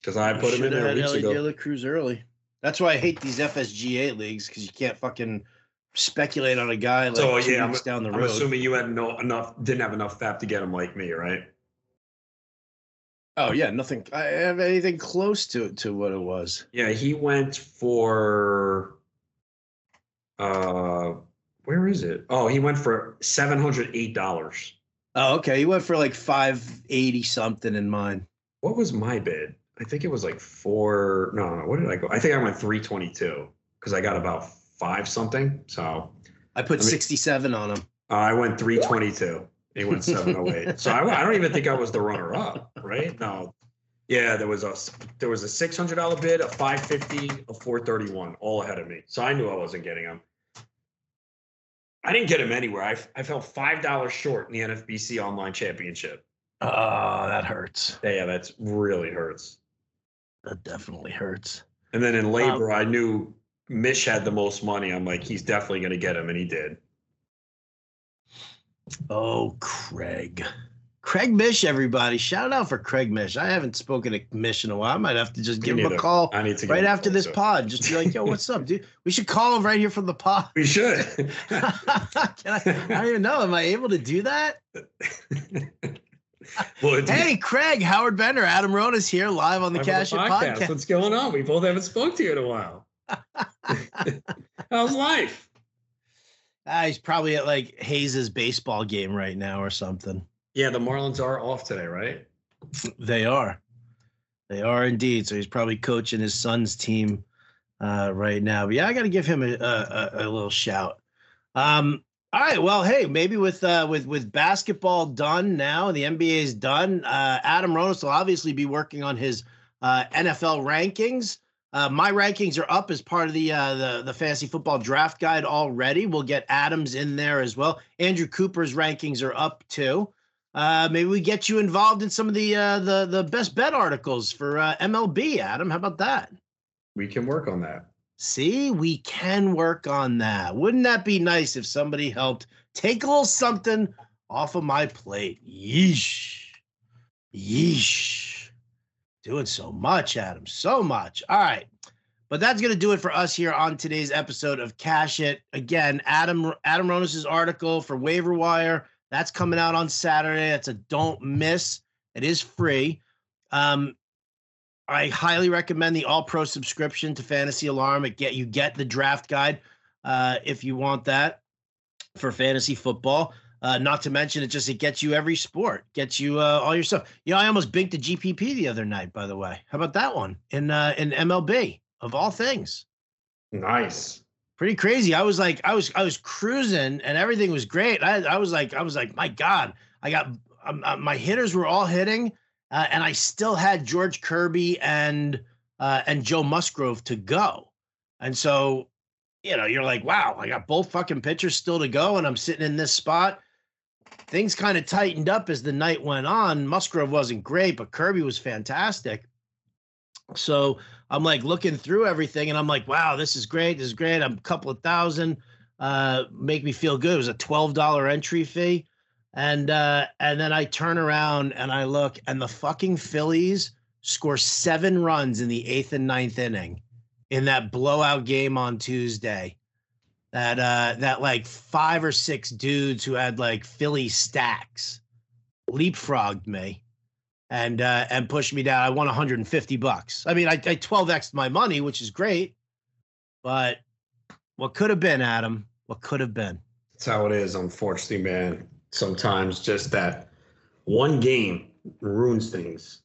Because I put him in there had weeks Elly ago. De La Cruz early. That's why I hate these FSGA leagues because you can't fucking speculate on a guy like So, two yeah, weeks down the road. I'm assuming you had no enough, didn't have enough fab to get him like me, right? Oh yeah, nothing. I have anything close to to what it was. Yeah, he went for. Uh, where is it? Oh, he went for seven hundred eight dollars. Oh, okay. He went for like five eighty something in mine. What was my bid? I think it was like four. No, no. What did I go? I think I went three twenty two because I got about five something. So I put I mean- sixty seven on him. uh, I went three twenty two. He went seven oh eight. So I, I don't even think I was the runner up, right? No. Yeah, there was a there was a six hundred dollar bid, a five fifty, a four thirty one, all ahead of me. So I knew I wasn't getting him. I didn't get him anywhere. I, I fell five dollars short in the NFBC Online Championship. Oh, that hurts. Yeah, that's really hurts. That definitely hurts. And then in um, LABR, I knew Mish had the most money. I'm like, he's definitely going to get him, and he did. Oh, Craig. Craig Mish, everybody. Shout out for Craig Mish. I haven't spoken to Mish in a while. I might have to just give him a call I need to right after this closer. pod. Just be like, yo, what's up, dude? We should call him right here from the pod. We should. Can I, I don't even know. Am I able to do that? well, Hey, Craig, Howard Bender, Adam Ronis here live on the I'm on Cash It podcast. What's going on? We both haven't spoke to you in a while. How's life? Ah, he's probably at like Hayes's baseball game right now or something. Yeah, the Marlins are off today, right? They are. They are indeed. So he's probably coaching his son's team uh, right now. But yeah, I got to give him a, a, a- little shout. Um, all right. Well, hey, maybe with uh, with with basketball done now, the NBA is done. Uh, Adam Ronis will obviously be working on his uh, NFL rankings. Uh, my rankings are up as part of the uh, the the fantasy football draft guide already. We'll get Adams in there as well. Andrew Cooper's rankings are up too. Uh, maybe we get you involved in some of the uh, the the best bet articles for uh, MLB. Adam, how about that? We can work on that. See, we can work on that. Wouldn't that be nice if somebody helped take a little something off of my plate? Yeesh, yeesh. Doing so much, Adam. So much. All right. But that's going to do it for us here on today's episode of Cash It. Again, Adam Adam Ronis's article for Waiver Wire that's coming out on Saturday. It's a don't miss. It is free. Um, I highly recommend the All Pro subscription to Fantasy Alarm. It get you get the draft guide uh, if you want that for fantasy football. Uh, not to mention it just it gets you every sport, gets you uh, all your stuff. You know, I almost binked a GPP the other night. By the way, how about that one in uh, in MLB of all things? Nice, pretty crazy. I was like, I was I was cruising and everything was great. I I was like, I was like, my God, I got um, uh, my hitters were all hitting uh, and I still had George Kirby and uh, and Joe Musgrove to go, and so you know you're like, wow, I got both fucking pitchers still to go, and I'm sitting in this spot. Things kind of tightened up as the night went on. Musgrove wasn't great, but Kirby was fantastic. So I'm like looking through everything, and I'm like, wow, this is great. This is great. I'm a couple of thousand. Uh, make me feel good. It was a twelve dollar entry fee. And uh, and then I turn around and I look, and the fucking Phillies score seven runs in the eighth and ninth inning in that blowout game on Tuesday. That uh that like five or six dudes who had like Philly stacks leapfrogged me and uh and pushed me down. I won 150 bucks. I mean, I, I 12x my money, which is great, but what could have been, Adam? What could have been? That's how it is, unfortunately, man sometimes just that one game ruins things.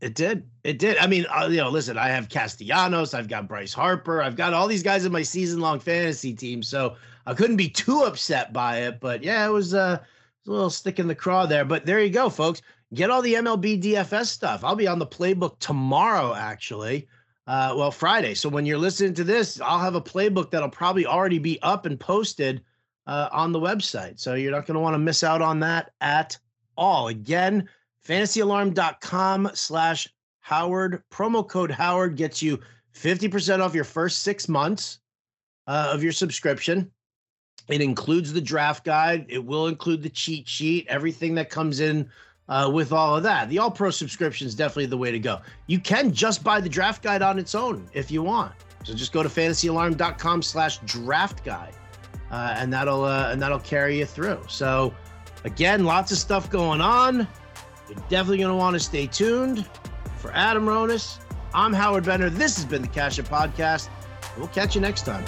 It did. It did. I mean, uh, you know, listen, I have Castellanos, I've got Bryce Harper, I've got all these guys in my season long fantasy team. So I couldn't be too upset by it. But yeah, it was, uh, it was a little stick in the craw there. But there you go, folks. Get all the MLB DFS stuff. I'll be on the playbook tomorrow, actually. Uh, well, Friday. So when you're listening to this, I'll have a playbook that'll probably already be up and posted uh, on the website. So you're not going to want to miss out on that at all. Again, fantasyalarm.com slash Howard. Promo code Howard gets you 50% off your first six months uh, of your subscription. It includes the draft guide. It will include the cheat sheet, everything that comes in uh, with all of that. The All Pro subscription is definitely the way to go. You can just buy the draft guide on its own if you want. So just go to fantasyalarm.com slash draft guide uh, and that'll uh, and that'll carry you through. So, again, lots of stuff going on. You're definitely going to want to stay tuned. For Adam Ronis, I'm Howard Bender. This has been the Cash It Podcast. We'll catch you next time.